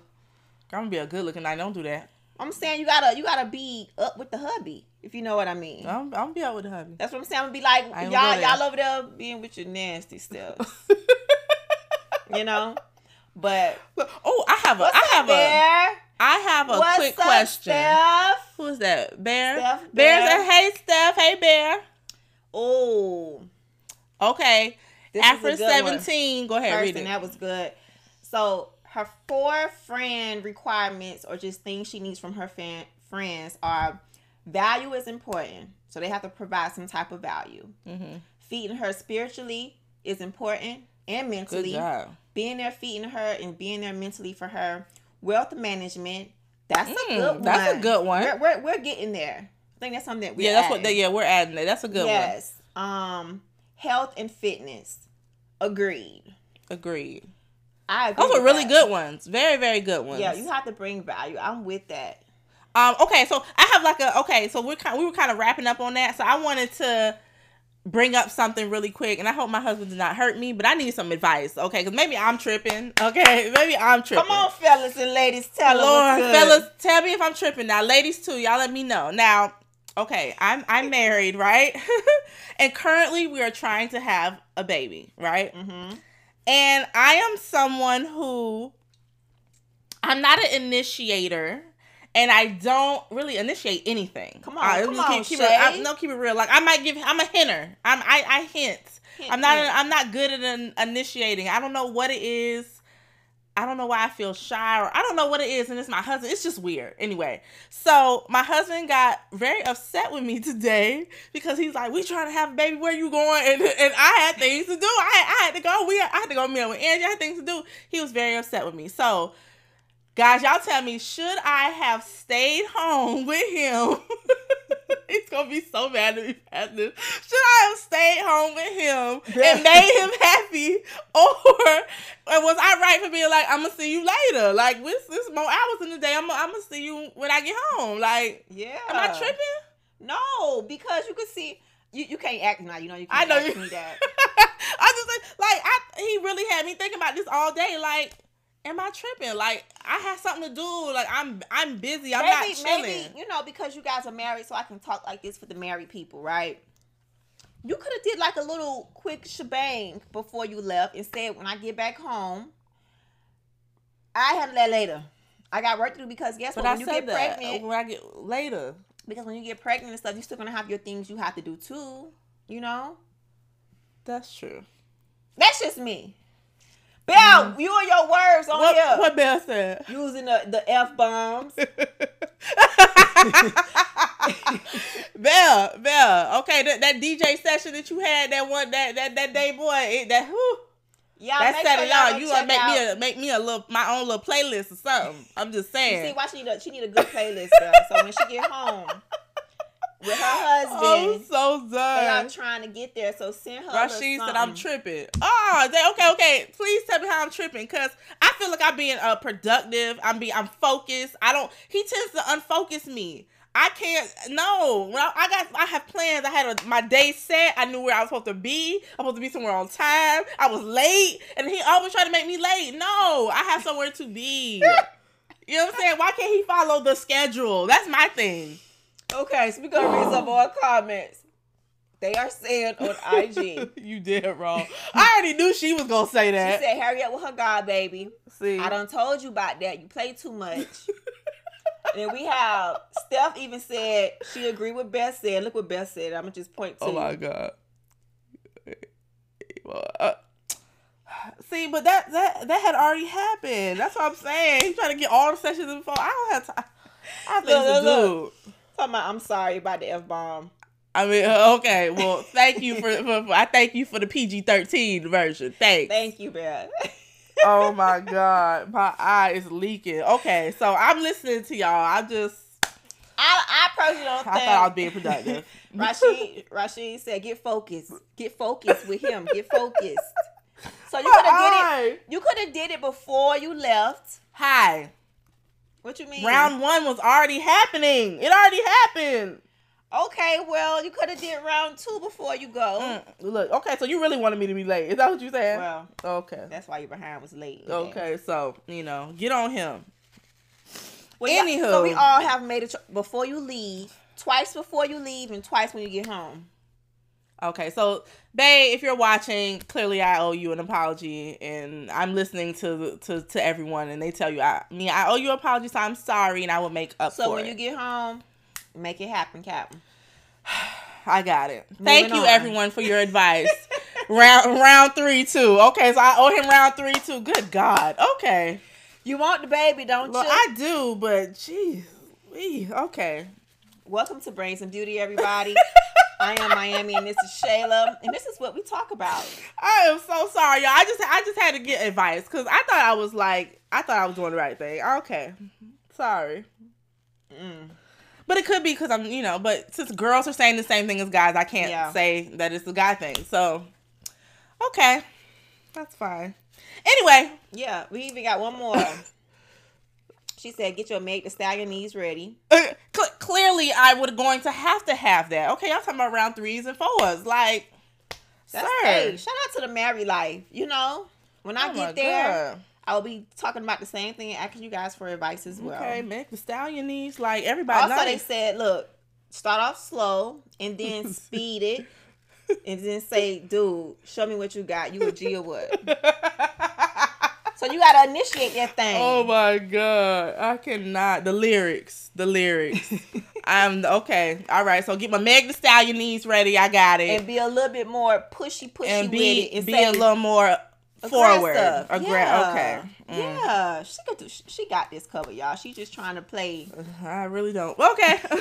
I'm gonna be a good looking 90. Don't do that. I'm saying you gotta you gotta be up with the hubby, if you know what I mean. I'm, I'm gonna be up with the hubby. That's what I'm saying. I'm gonna be like y'all y'all over there being with your nasty selves. <laughs> you know? But <laughs> oh, I have a I have there? a I have a What's quick up, question. Steph? Who is that? Bear? Steph, Bear. Bear said, hey Steph, hey Bear. Oh. Okay. This After 17, one. go ahead, Person, read it. That was good. So her four friend requirements or just things she needs from her fan, friends are value is important. So they have to provide some type of value. Mm-hmm. Feeding her spiritually is important and mentally. Being there feeding her and being there mentally for her wealth management. That's mm, a good one. That's a good one. We're, we're, we're getting there. I think that's something that we yeah. That's adding. what. They, yeah, we're adding it. That's a good yes. one. Yes. Um, health and fitness. Agreed. Agreed. I agree. Those are really that. good ones. Very very good ones. Yeah, you have to bring value. I'm with that. Um. Okay. So I have like a. Okay. So we're kind. We were kind of wrapping up on that. So I wanted to bring up something really quick, and I hope my husband did not hurt me, but I need some advice, okay? Because maybe I'm tripping, okay? <laughs> Maybe I'm tripping. Come on, fellas and ladies, tell Lord, fellas, tell me if I'm tripping. Now, ladies too, y'all let me know. Now, okay, I'm I'm married, right? <laughs> and currently we are trying to have a baby, right? Mm-hmm. And I am someone who I'm not an initiator and I don't really initiate anything. Come on, I, come on, keep, keep it, I, no, keep it real. Like I might give, I'm a hinter. I'm, I, I hint. hint I'm not, hint. I'm not good at an initiating. I don't know what it is. I don't know why I feel shy, or I don't know what it is, and it's my husband. It's just weird. Anyway, so my husband got very upset with me <laughs> today because he's like, "We trying to have a baby. Where you going?" And, and I had things to do. I, I had to go. We, I had to go meet with Angie. I had things to do. He was very upset with me. So Guys, y'all tell me, should I have stayed home with him? <laughs> He's gonna be so mad at me past this. Should I have stayed home with him and made him happy, or was I right for being like, I'm gonna see you later? Like, with this more hours in the day, I'm, I'm gonna see you when I get home. Like, yeah, am I tripping? No, because you can see. You, you can't act now. You know you can't I know ask you. me that. <laughs> I just like I he really had me thinking about this all day. Like am I tripping? Like I have something to do. Like I'm I'm busy. I'm maybe, not chilling. Maybe, you know, because you guys are married, so I can talk like this for the married people, right? You could have did like a little quick shebang before you left and said, when I get back home, I handle that later. I got work to do because guess but what? When I you get that. Uh, pregnant, when I get later, because when you get pregnant and stuff, you're still gonna have your things you have to do too. You know. That's true. That's just me. Bell, mm-hmm. you and your words on what, here. What Bell said? Using the, the F bombs. <laughs> Bell, Bell. Okay, that, that DJ session that you had that one that that, that day, boy, it, that whew, yeah, that set it out. You gonna make out. me a make me a little my own little playlist or something. I'm just saying. You see why she need a she need a good playlist, girl. so when she get home, with her <laughs> husband. I'm so done. They are trying to get there, so send her. Rashid said I'm tripping. Oh, they, okay, okay. Please tell me how I'm tripping, cause I feel like I'm being uh, productive. I'm being, I'm focused. I don't. He tends to unfocus me. I can't. No, when I, I, got, I have plans. I had a, my day set. I knew where I was supposed to be. I'm supposed to be somewhere on time. I was late, and he always tried to make me late. No, I have somewhere to be. <laughs> you know what I'm saying? Why can't he follow the schedule? That's my thing. Okay, so we're gonna read some more comments. They are saying on IG. <laughs> you did wrong. <laughs> I already knew she was gonna say that. She said, "Hurry up with her God, baby." See, I done told you about that. You play too much. <laughs> and we have Steph even said she agreed with Beth said. Look what Beth said. I'm gonna just point to. Oh my god. Well, uh, See, but that that that had already happened. That's what I'm saying. He's trying to get all the sessions info. I don't have time. I have things Look, to look, do. Talking about, I'm sorry about the f bomb. I mean, uh, okay. Well, thank you for, for, for- I thank you for the PG-13 version. Thanks. Thank you, man. <laughs> oh my god, my eye is leaking. Okay, so I'm listening to y'all. I just I I personally don't think. I thought I was being productive. <laughs> Rashid Rashid said, "Get focused. Get focused with him. Get focused." So you could have did it. You could have did it before you left. Hi. What you mean? Round one was already happening. It already happened. Okay, well, you could have did round two before you go. Mm, look, okay, so you really wanted me to be late. Is that what you saying? Well, okay. that's why your behind was late. Okay, so, you know, get on him. Well, yeah, Anywho. so we all have made it before you leave, twice before you leave, and twice when you get home. Okay, so Bay, if you're watching, clearly I owe you an apology, and I'm listening to to to everyone, and they tell you I me I owe you an apology, so I'm sorry, and I will make up So when it. you get home, make it happen, Captain. <sighs> I got it. Thank you, on. everyone, for your <laughs> advice. round round three too. Okay, so I owe him round three too. Good God. Okay, You want the baby, don't well you? I do, but jeez, we okay. Welcome to Brains and Beauty, everybody. <laughs> I am Miami, and this is Shayla, and this is what we talk about. I am so sorry, y'all. I just I just had to get advice because I thought I was like I thought I was doing the right thing. Okay, sorry. Mm. But it could be because I'm, you know, but since girls are saying the same thing as guys, I can't Yeah. say that it's a guy thing. So, okay, that's fine. Anyway, Yeah, we even got one more. She said, "Get your mate to stallion knees ready." uh, cl- clearly I would going to have to have that. Okay, I'm talking about round threes and fours. Like, That's sir, hey, shout out to the married life. You know, when I Oh get there, God. I'll be talking about the same thing and asking you guys for advice as well. Okay, make the stallion needs like everybody. Also, they said, look, start off slow and then <laughs> speed it, and then say, dude, show me what you got. You a G or what? <laughs> So you gotta initiate that thing. Oh my god, I cannot. The lyrics, the lyrics. <laughs> I'm okay. All right, so get my Meg the Stallion knees ready. I got it. and be a little bit more pushy, pushy and with be it, and be say a little more forward. aggressive. Aggra- yeah. Okay. Mm. Yeah, she could do. She got this covered, y'all. She just trying to play. I really don't. Okay. <laughs>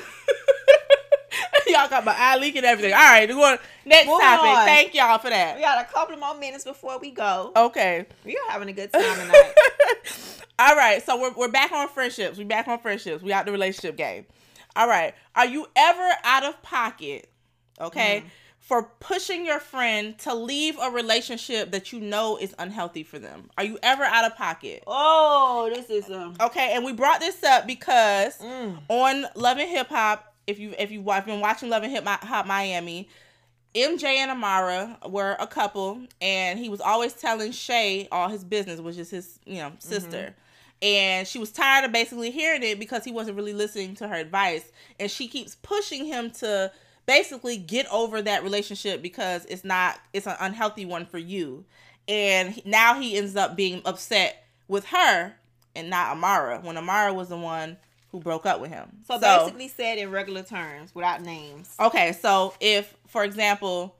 <laughs> y'all got my eye leak and everything. All right, we're going next Moving topic. on. Thank y'all for that. We got a couple more minutes before we go. Okay. We are having a good time tonight. <laughs> All right, so we're, we're back on friendships. We back on friendships. We out the relationship game. All right. Are you ever out of pocket, okay, Mm. for pushing your friend to leave a relationship that you know is unhealthy for them? Are you ever out of pocket? oh, this is um. Okay, and we brought this up because Mm. on Love and Hip Hop, if you if you have been watching Love and Hip Hop Miami, MJ and Amara were a couple, and he was always telling Shay all his business, which is his you know mm-hmm. sister. And she was tired of basically hearing it because he wasn't really listening to her advice, and she keeps pushing him to basically get over that relationship because it's not it's an unhealthy one for you. And now he ends up being upset with her and not Amara when Amara was the one who broke up with him. So, basically, said in regular terms, without names. Okay, so if, for example,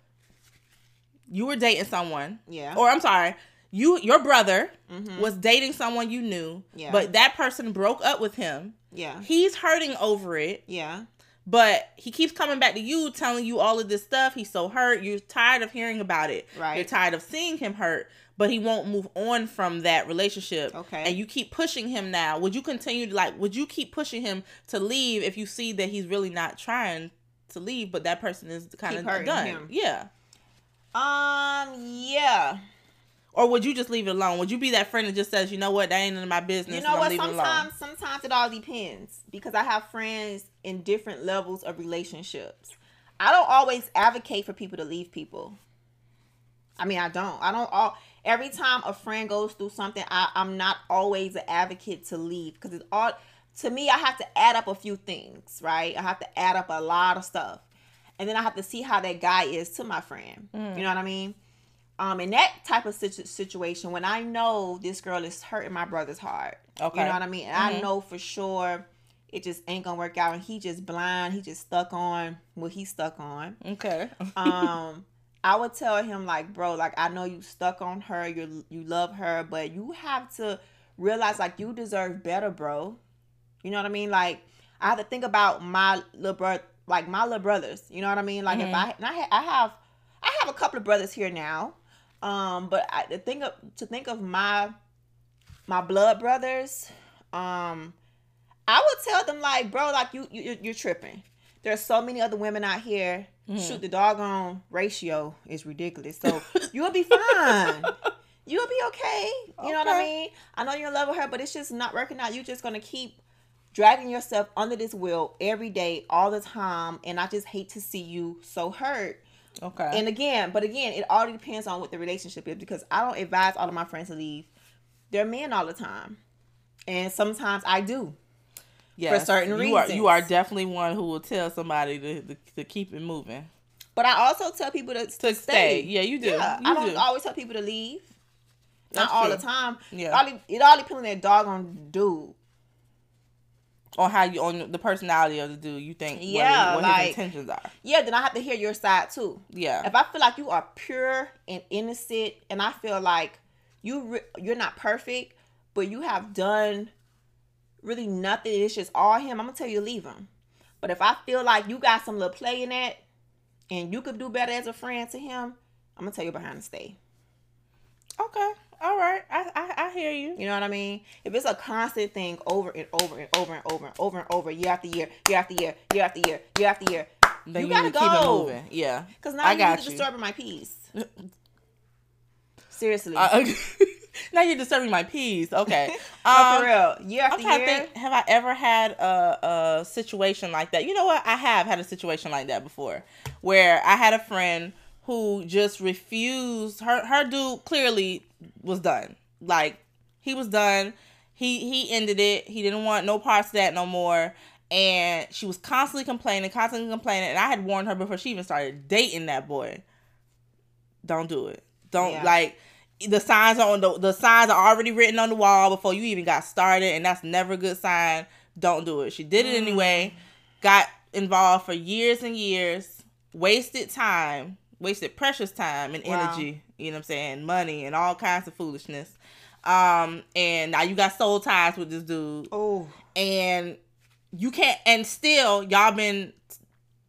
you were dating someone, Yeah. or I'm sorry, you your brother Mhm. was dating someone you knew, Yeah. but that person broke up with him. Yeah. He's hurting over it, Yeah. but he keeps coming back to you, telling you all of this stuff. He's so hurt. You're tired of hearing about it. Right. You're tired of seeing him hurt, but he won't move on from that relationship. Okay. And you keep pushing him now. Would you continue to like? Would you keep pushing him to leave if you see that he's really not trying to leave, but that person is kind Keep of done? him. Yeah. Um. Yeah. Or would you just leave it alone? Would you be that friend that just says, you know what, that ain't none of my business. You know what? leaving it? Sometimes, sometimes it all depends because I have friends in different levels of relationships. I don't always advocate for people to leave people. I mean, I don't. I don't all. Every time a friend goes through something, I, I'm not always an advocate to leave because it's all. To me, I have to add up a few things, right? I have to add up a lot of stuff, and then I have to see how that guy is to my friend. Mm. You know what I mean? Um, in that type of situ- situation, when I know this girl is hurting my brother's heart, Okay. you know what I mean, and I Mhm. know for sure it just ain't gonna work out, and he just blind, he just stuck on what he's stuck on. Okay. Um, I would tell him like, bro, like I know you stuck on her, you you love her, but you have to realize like you deserve better, bro. You know what I mean? Like I have to think about my little brother, like my little brothers. You know what I mean? Like Mm-hmm. if I and I, ha- I have I have a couple of brothers here now, um, but I to think of to think of my my blood brothers, um, I would tell them like, bro, like you you you're tripping. There's so many other women out here. Mm-hmm. Shoot, the doggone ratio is ridiculous. So you'll be fine. <laughs> You'll be okay. You know what I mean? I know you're in love with her, but it's just not working out. You're just gonna keep dragging yourself under this wheel every day, all the time, and I just hate to see you so hurt. Okay. And again, but again, it all depends on what the relationship is because I don't advise all of my friends to leave. They're men all the time, and sometimes I do. Yes, certain you are you are definitely one who will tell somebody to to, to keep it moving But I also tell people to, to stay. stay. Yeah, you do. Yeah, you I don't do. always tell people to leave. That's Not all true. the time. Yeah. It all, de- it all depends on that doggone dude. on how you on the personality of the dude. You think what- Yeah, what, like- his intentions are. Yeah, then I have to hear your side too. Yeah. If I feel like you are pure and innocent, and I feel like you re- you're not perfect, but you have done really nothing, it's just all him. I'm gonna tell you leave him. But if I feel like you got some little play in that, and you could do better as a friend to him, I'm gonna tell you behind the stay. Okay. All right. I, I I hear you. You know what I mean? If it's a constant thing over and over and over and over and over and over, year after year, year after year, year after year, year after year, Then you you, gotta keep it go. moving. Yeah. Because now I you got you. disturbing my peace. <laughs> Seriously. Uh, <laughs> now you're disturbing my peace. Okay. <laughs> Um, for real. Year I'm after trying to year. think. Have I ever had a, a situation like that? You know what? I have had a situation like that before, where I had a friend who just refused. Her her dude clearly was done. Like he was done. He he ended it. He didn't want no parts of that no more. And she was constantly complaining, constantly complaining. And I had warned her before she even started dating that boy. Don't do it. Don't Yeah. like the signs are on the the signs are already written on the wall before you even got started, and that's never a good sign. Don't do it. She did it anyway. Got involved for years and years, wasted time, wasted precious time and Wow. energy. You know what I'm saying? Money and all kinds of foolishness. Um, and now you got soul ties with this dude Oh, and you can't and still y'all been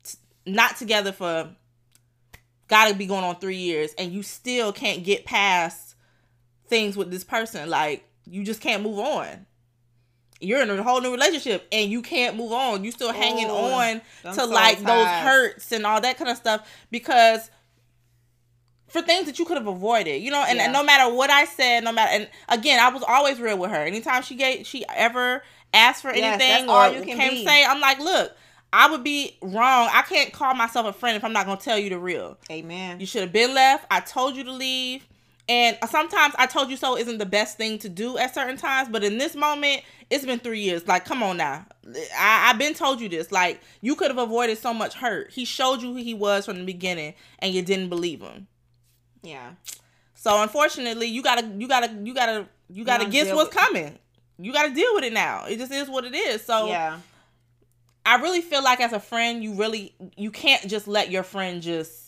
t- not together for gotta be going on three years and you still can't get past things with this person. Like you just can't move on. You're in a whole new relationship and you can't move on. You still hanging Oh, on to soul like those hurts and all that kind of stuff because for things that you could have avoided, you know, and, and no matter what I said, no matter, and again, I was always real with her. Anytime she gave, she ever asked for Yes, anything that's or you can came be. say, I'm like, look, I would be wrong. I can't call myself a friend if I'm not gonna tell you the real. amen. You should have been left. I told you to leave. And sometimes I told you so isn't the best thing to do at certain times, but in this moment, it's been three years. Like, come on now. I, I've been told you this. Like, you could have avoided so much hurt. He showed you who he was from the beginning, and you didn't believe him. yeah. So unfortunately, you gotta, you gotta, you gotta, you gotta gotta guess what's coming. You gotta deal with it now. It just is what it is. So yeah. I really feel like as a friend, you really you can't just let your friend just.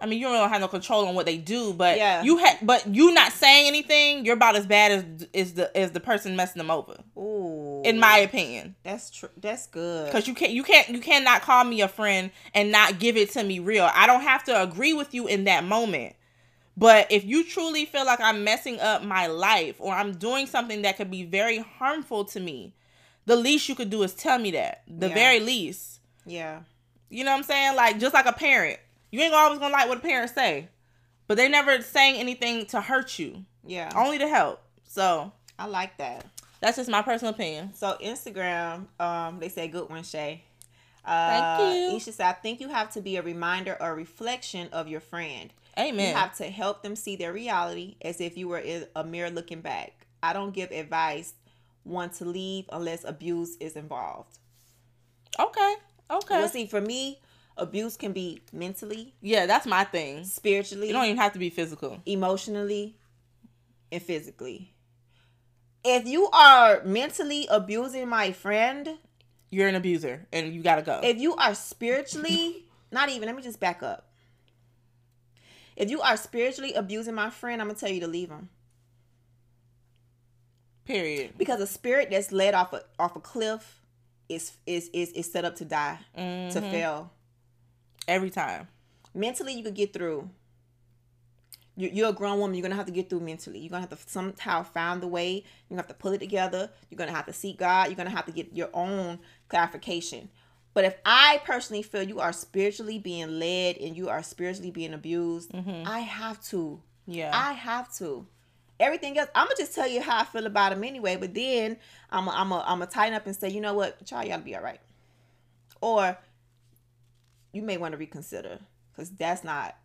I mean, you don't have no control on what they do, but Yeah. you had, but you not saying anything, you're about as bad as is the as the person messing them over, Ooh. in my opinion. That's true. That's good. Because you can't, you can't, you cannot call me a friend and not give it to me real. I don't have to agree with you in that moment. But if you truly feel like I'm messing up my life or I'm doing something that could be very harmful to me, the least you could do is tell me that. The Yeah. very least. yeah. You know what I'm saying? Like just like a parent. You ain't always gonna like what a parent say. But they never saying anything to hurt you. Yeah. Only to help. So I like that. that's just my personal opinion. So Instagram, um, they say good one, Shay. Uh, Thank you. Isha said, I think you have to be a reminder or reflection of your friend. Amen. You have to help them see their reality as if you were a mirror looking back. I don't give advice one to leave unless abuse is involved. okay. Okay. Well, see, for me, abuse can be mentally, yeah, that's my thing. spiritually, You don't even have to be physical. emotionally, and physically. If you are mentally abusing my friend, You're an abuser and you gotta go. if you are spiritually, <laughs> not even, let me just back up. If you are spiritually abusing my friend, I'm gonna tell you to leave him. Period. Because a spirit that's led off a off a cliff is is is, is set up to die, to Mhm. fail. Every time. Mentally, you could get through. You- You're a grown woman. You're gonna have to get through mentally. You're gonna have to somehow find the way. You're gonna have to pull it together. You're gonna have to seek God. You're gonna have to get your own clarification. But if I personally feel you are spiritually being led and you are spiritually being abused, I have to. Yeah. I have to. Everything else, I'm gonna just tell you how I feel about them anyway. But then I'm a, I'm a, I'm a tighten up and say, you know what, child, gotta be all right. Or you may want to reconsider because that's not.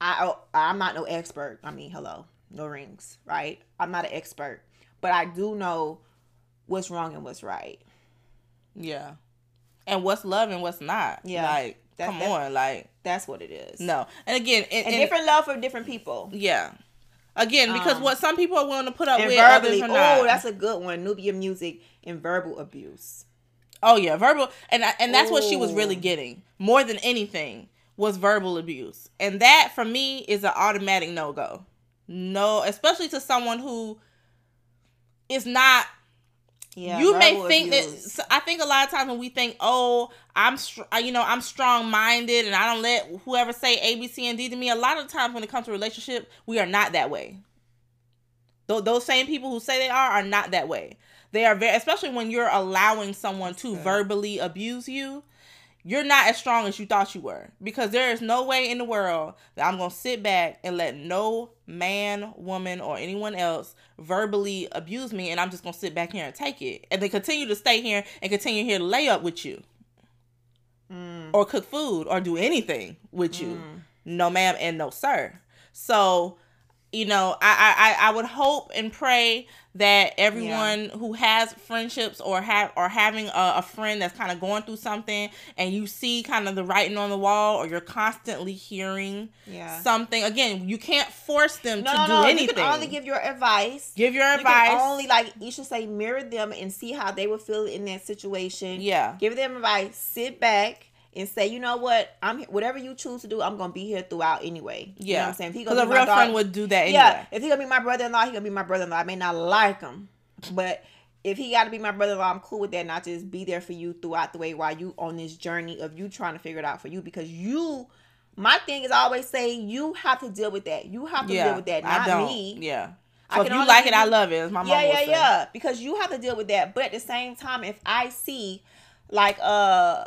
I oh, I'm not no expert. I mean, hello, no rings, right? I'm not an expert, but I do know what's wrong and what's right. yeah. And what's love and what's not. Yeah. Like, That- come that- on. Like, That's what it is. no. And again, and, and and- different love for different people. yeah. Again, because Um, what some people are willing to put up with, verbally, others oh, that's a good one. Nubia music and verbal abuse. Oh yeah, verbal, and and that's what she was really getting more than anything was verbal abuse, and that for me is an automatic no go. No, especially to someone who is not. Yeah, you may think abuse. that. I think a lot of times when we think, oh, I'm, str- you know, I'm strong minded, and I don't let whoever say A, B, C, and D to me. A lot of times when it comes to relationship, we are not that way. Th- those same people who say they are are not that way. They are very, especially when you're allowing someone to Okay. verbally abuse you. You're not as strong as you thought you were because there is no way in the world that I'm gonna sit back and let no man, woman, or anyone else verbally abuse me, and I'm just gonna sit back here and take it, and they continue to stay here and continue here to lay up with you, Mm, or cook food, or do anything with you. mm. No, ma'am, and no, sir. So, you know, I I, I would hope and pray that everyone who has friendships or have or having a, a friend that's kind of going through something, and you see kind of the writing on the wall, or you're constantly hearing Yeah. something. Again, you can't force them No, to no, do no. anything. You can only give your advice. Give your You advice. can only like you should say mirror them and see how they would feel in that situation. yeah, Give them advice. Sit back and say, you know what, I'm whatever you choose to do, I'm gonna be here throughout anyway. You know yeah. what I'm saying? Because a real friend would do that Yeah, if he gonna be my brother-in-law, he gonna be my brother-in-law. I may not like him, but if he got to be my brother-in-law, I'm cool with that. Not just be there for you throughout the way while you on this journey of you trying to figure it out for you because you. My thing is I always say you have to deal with that. You have to Yeah, deal with that, I not me. Yeah. I if you like it, I love it. As my mom yeah, yeah, yeah. Because you have to deal with that. But at the same time, if I see, like uh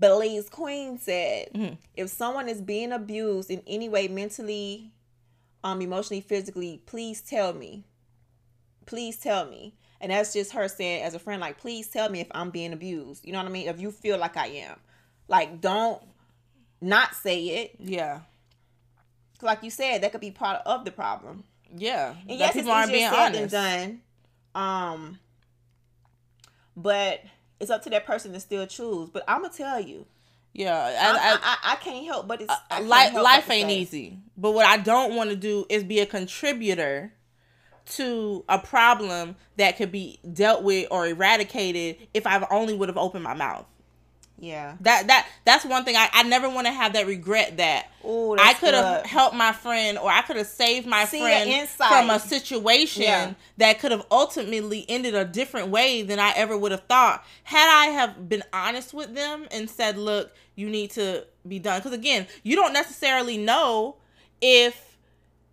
Belize Queen said, Mhm. if someone is being abused in any way, mentally, um, emotionally, physically, please tell me. Please tell me. And that's just her saying as a friend, like, please tell me if I'm being abused. You know what I mean? If you feel like I am. Like, don't not say it. Yeah. Like you said, that could be part of the problem. Yeah. And yes, people it's aren't being said honest. than done. Um, but it's up to that person to still choose. But I'm gonna tell you, Yeah. I, I, I, I, can't help but it's uh, I life life ain't easy. But what I don't want to do is be a contributor to a problem that could be dealt with or eradicated if I've only would have opened my mouth. Yeah. That that that's one thing I, I never want to have that regret that Oh, I could have helped my friend or I could have saved my See, friend from a situation Yeah. that could have ultimately ended a different way than I ever would have thought had I have been honest with them and said, "Look, you need to be done." Because again, you don't necessarily know if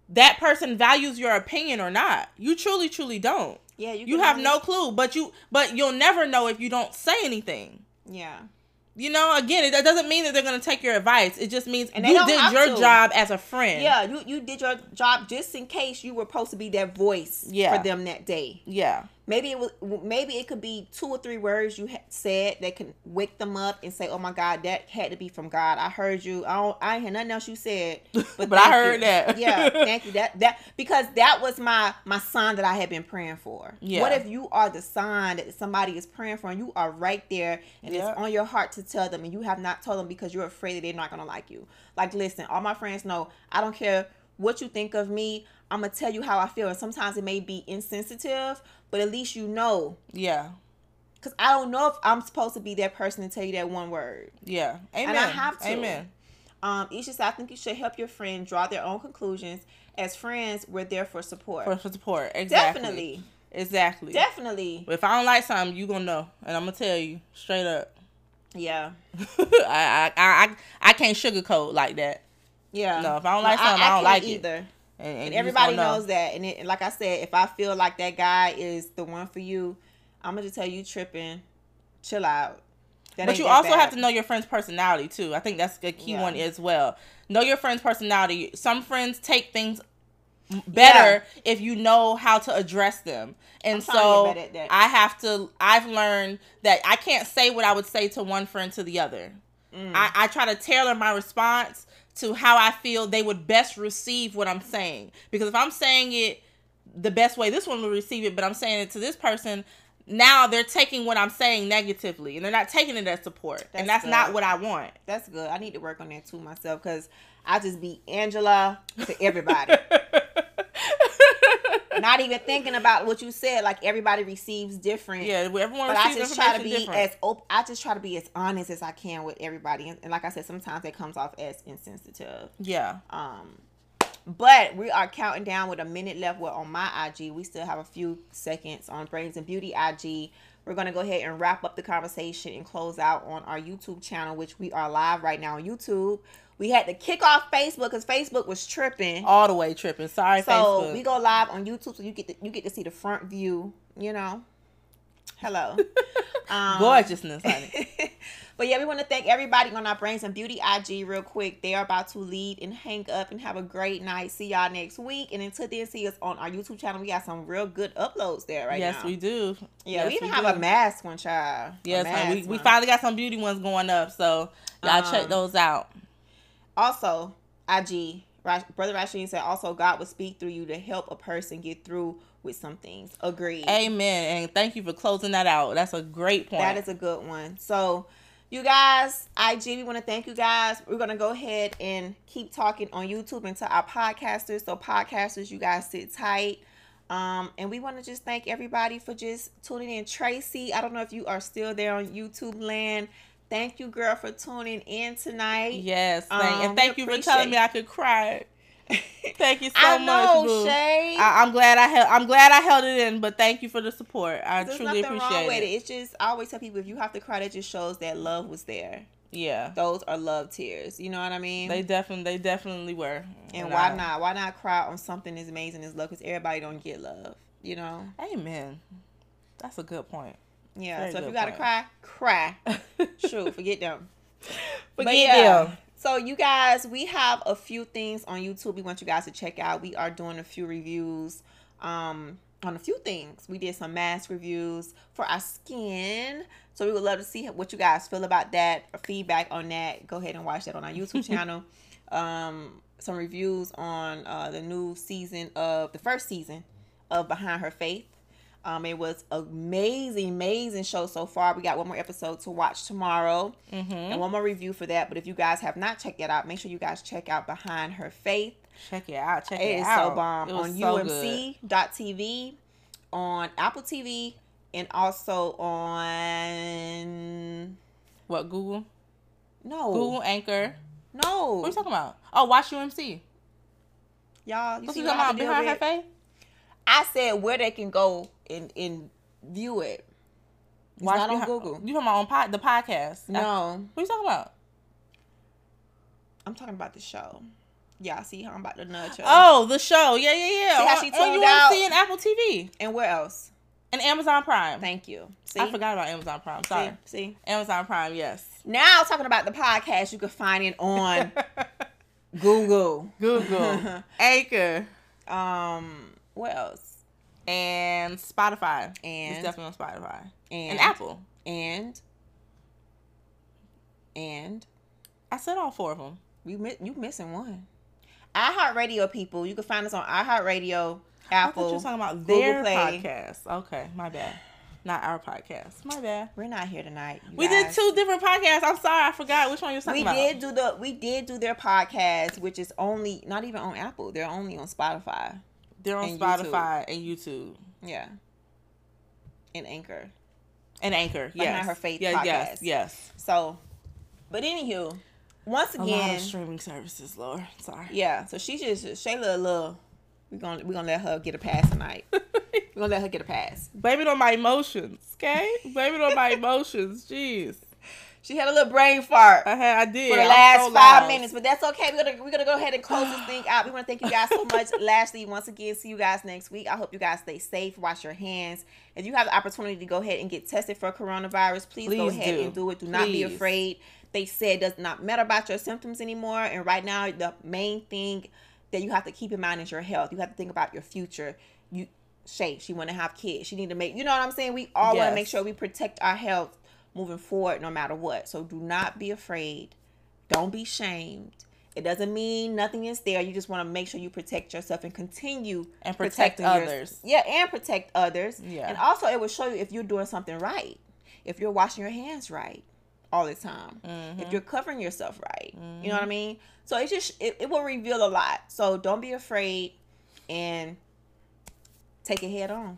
that person values your opinion or not. You truly, truly don't. Yeah, you, You have only- no clue, but you but you'll never know if you don't say anything. Yeah. You know, again, it that doesn't mean that they're gonna take your advice. It just means you did your to. job as a friend. Yeah, you you did your job just in case you were supposed to be that voice Yeah. for them that day. Yeah. Maybe it was maybe it could be two or three words you ha- said that can wake them up and say, "Oh my God, that had to be from God." I heard you. I don't. I ain't hear nothing else you said, <laughs> but, But I heard you. that. yeah, thank you. That that because that was my my sign that I had been praying for. Yeah. What if you are the sign that somebody is praying for, and you are right there, and Yeah. it's on your heart to tell them, and you have not told them because you're afraid that they're not gonna like you. Like, listen, all my friends know I don't care what you think of me. I'm gonna tell you how I feel, and sometimes it may be insensitive, but at least you know. Yeah. Cause I don't know if I'm supposed to be that person to tell you that one word. Yeah. Amen. And I have to. Amen. Um, Isha said, I think you should help your friend draw their own conclusions. As friends, we're there for support. For, for support, exactly. Definitely. Exactly. Definitely. If I don't like something, you gonna know, and I'm gonna tell you straight up. Yeah. <laughs> I, I I I can't sugarcoat like that. Yeah. No, if I don't like something, I, don't can't like it. either. And, and And everybody know. knows that. And, it, and like I said, if I feel like that guy is the one for you, I'm gonna just tell you tripping. Chill out. That But you also bad. have to know your friend's personality too. I think that's a key Yeah. one as well. Know your friend's personality. Some friends take things better if you know how to address them. And so get better at that. I have to I've learned that I can't say what I would say to one friend to the other. Mm. I, I try to tailor my response to how I feel they would best receive what I'm saying. Because if I'm saying it the best way this one will receive it, but I'm saying it to this person, now they're taking what I'm saying negatively and they're not taking it as support. and That's that's not what I want. That's good. I need to work on that too myself because I just be Angela to everybody. <laughs> Not even thinking about what you said. Like everybody receives different. yeah, everyone But I just try to be different. as op- I just try to be as honest as I can with everybody, and, and like I said, sometimes it comes off as insensitive. yeah. Um, but we are counting down with a minute left. Well, on my IG, we still have a few seconds on Brains and Beauty IG. We're gonna go ahead and wrap up the conversation and close out on our YouTube channel, which we are live right now on YouTube. We had to kick off Facebook because Facebook was tripping. All the way tripping. Sorry, so Facebook. we go live on YouTube, so you get to, you get to see the front view. You know, hello, <laughs> um, Gorgeousness, honey. <laughs> but yeah, we want to thank everybody on our Brains and Beauty IG real quick. They are about to leave and hang up and have a great night. See y'all next week. And until then, see us on our YouTube channel. We got some real good uploads there right yes, now. we do. Yeah, Yes, we even we have do. a mask one, child. Yes, we, we finally got some beauty ones going up, so y'all check Um, those out. Also, IG, Brother Rasheen said, also God will speak through you to help a person get through with some things. Agreed. Amen. And thank you for closing that out. That's a great point. That is a good one. So, you guys, IG, we want to thank you guys. We're going to go ahead and keep talking on YouTube and to our podcasters. So, podcasters, you guys sit tight. Um, and we want to just thank everybody for just tuning in. Tracy, I don't know if you are still there on YouTube land. Thank you, girl, for tuning in tonight. Yes, thank, Um, and thank you for telling me I could cry. <laughs> Thank you so I much, know, boo. Shay. I, I'm glad I held. I'm glad I held it in, but thank you for the support. I There's truly nothing appreciate wrong with it. it. It's just I always tell people if you have to cry, that just shows that love was there. Yeah, Those are love tears. You know what I mean? they definitely, they definitely were. and why I- not? Why not cry on something as amazing as love? Because everybody don't get love. You know? Amen. That's a good point. Yeah. So if you gotta cry, cry. <laughs> Shoot, forget them. Forget yeah. them. So you guys, we have a few things on YouTube we want you guys to check out. We are doing a few reviews um on a few things. We did some mask reviews for our skin. So we would love to see what you guys feel about that or feedback on that. Go ahead and watch that on our YouTube <laughs> channel. Um some reviews on uh the new season of the first season of Behind Her Faith. Um, it was amazing, amazing show so far. We got one more episode to watch tomorrow Mm-hmm. and one more review for that. But if you guys have not checked that out, make sure you guys check out Behind Her Faith. Check it out. Check It it, is out. so bomb It on so. UMC.tv, on Apple TV, and also on What Google? no Google Anchor. no What are you talking about? Oh, watch UMC. y'all. You What see you talking about? Behind her face? I said where they can go and and view it. It's Watch not on behind- Google. You talking about on pod, the podcast? No, What are you talking about? I'm talking about the show. Y'all see how I'm about to nudge her. Oh, the show. Yeah, yeah, yeah. See how on, she on tuned UMC out? and Apple TV and where else? and Amazon Prime. Thank you. See, I forgot about Amazon Prime. See? Sorry. see. Amazon Prime, yes. Now talking about the podcast, you can find it on <laughs> Google. Google, <laughs> Anchor, Um, what else? And Spotify. And- it's definitely on Spotify And, and Apple. And and I said all four of them. you mi- you missing one. iHeartRadio people, you can find us on iHeartRadio, I thought you Apple. were talking about Google their Play. podcast. Okay, my bad. Not our podcast. My bad. We're not here tonight. We did two different podcasts. I'm sorry, I forgot which one you were talking We about. did do the we did do their podcast, which is only not even on Apple. They're only on Spotify. They're on and Spotify and YouTube Yeah. And Anchor. and Anchor. Behind Yes. Her Faith Yeah, Yes. podcast. Yes. So, but anywho, once again, A lot of streaming services, Lord. Sorry. yeah. So she just Shayla a little. We're gonna we're gonna let her get a pass tonight. <laughs> we're gonna let her get a pass. Blame it on my emotions, okay? Blame it on my emotions. Jeez. She had a little brain fart. I had I did. for the last so five loud. minutes, but that's okay. We're gonna we're gonna go ahead and close this thing out. We want to thank you guys so much. <laughs> Lastly, once again, see you guys next week. I hope you guys stay safe, wash your hands. If you have the opportunity to go ahead and get tested for coronavirus, please, go ahead do. and do it. Do not be afraid. They said it does not matter about your symptoms anymore. And right now, the main thing that you have to keep in mind is your health. You have to think about your future. You Shay, she want to have kids. She need to make. You know what I'm saying? We all want to make sure we protect our health moving forward, no matter what. So do not be afraid. Don't be shamed. It doesn't mean nothing is there. You just want to make sure you protect yourself and continue And protect protecting your- others. yeah, and protect others. Yeah. And also, it will show you if you're doing something right. If you're washing your hands right all the time. Mm-hmm. If you're covering yourself right. You know what I mean? So it's just it, it will reveal a lot. So don't be afraid and take it head on.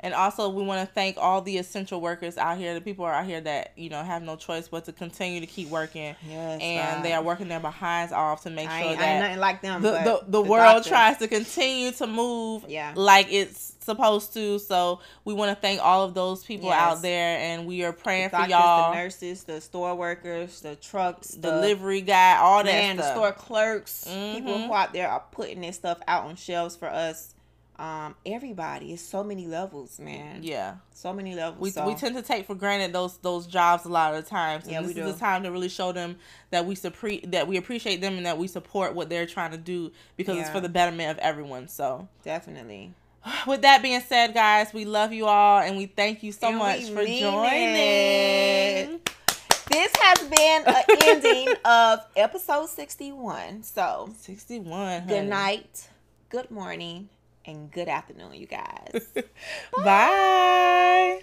And also, we want to thank all the essential workers out here. The people are out here that you know have no choice but to continue to keep working. Yes, and God. they are working their behinds off to make I sure ain't, I ain't that nothing like them. the, but the, the, world doctor- tries to continue to move Yeah. like it's supposed to. So we want to thank all of those people Yes. out there, and we are praying the for y'all. the nurses, the store workers, the trucks, the delivery guy, all that man, the store clerks, people Mhm. who out there are putting this stuff out on shelves for us. Um, everybody. It's so many levels, man. yeah, So many levels. we, so, we tend to take for granted those those jobs a lot of the times. And Yeah, this we is do. the time to really show them that we suppre- that we appreciate them and that we support what they're trying to do because it's for the betterment of everyone. So, definitely. <sighs> with that being said, guys, we love you all and we thank you so And much for joining. it. This has been an <laughs> ending of episode 61. So, 61. good night, good morning, and good afternoon, you guys. <laughs> Bye.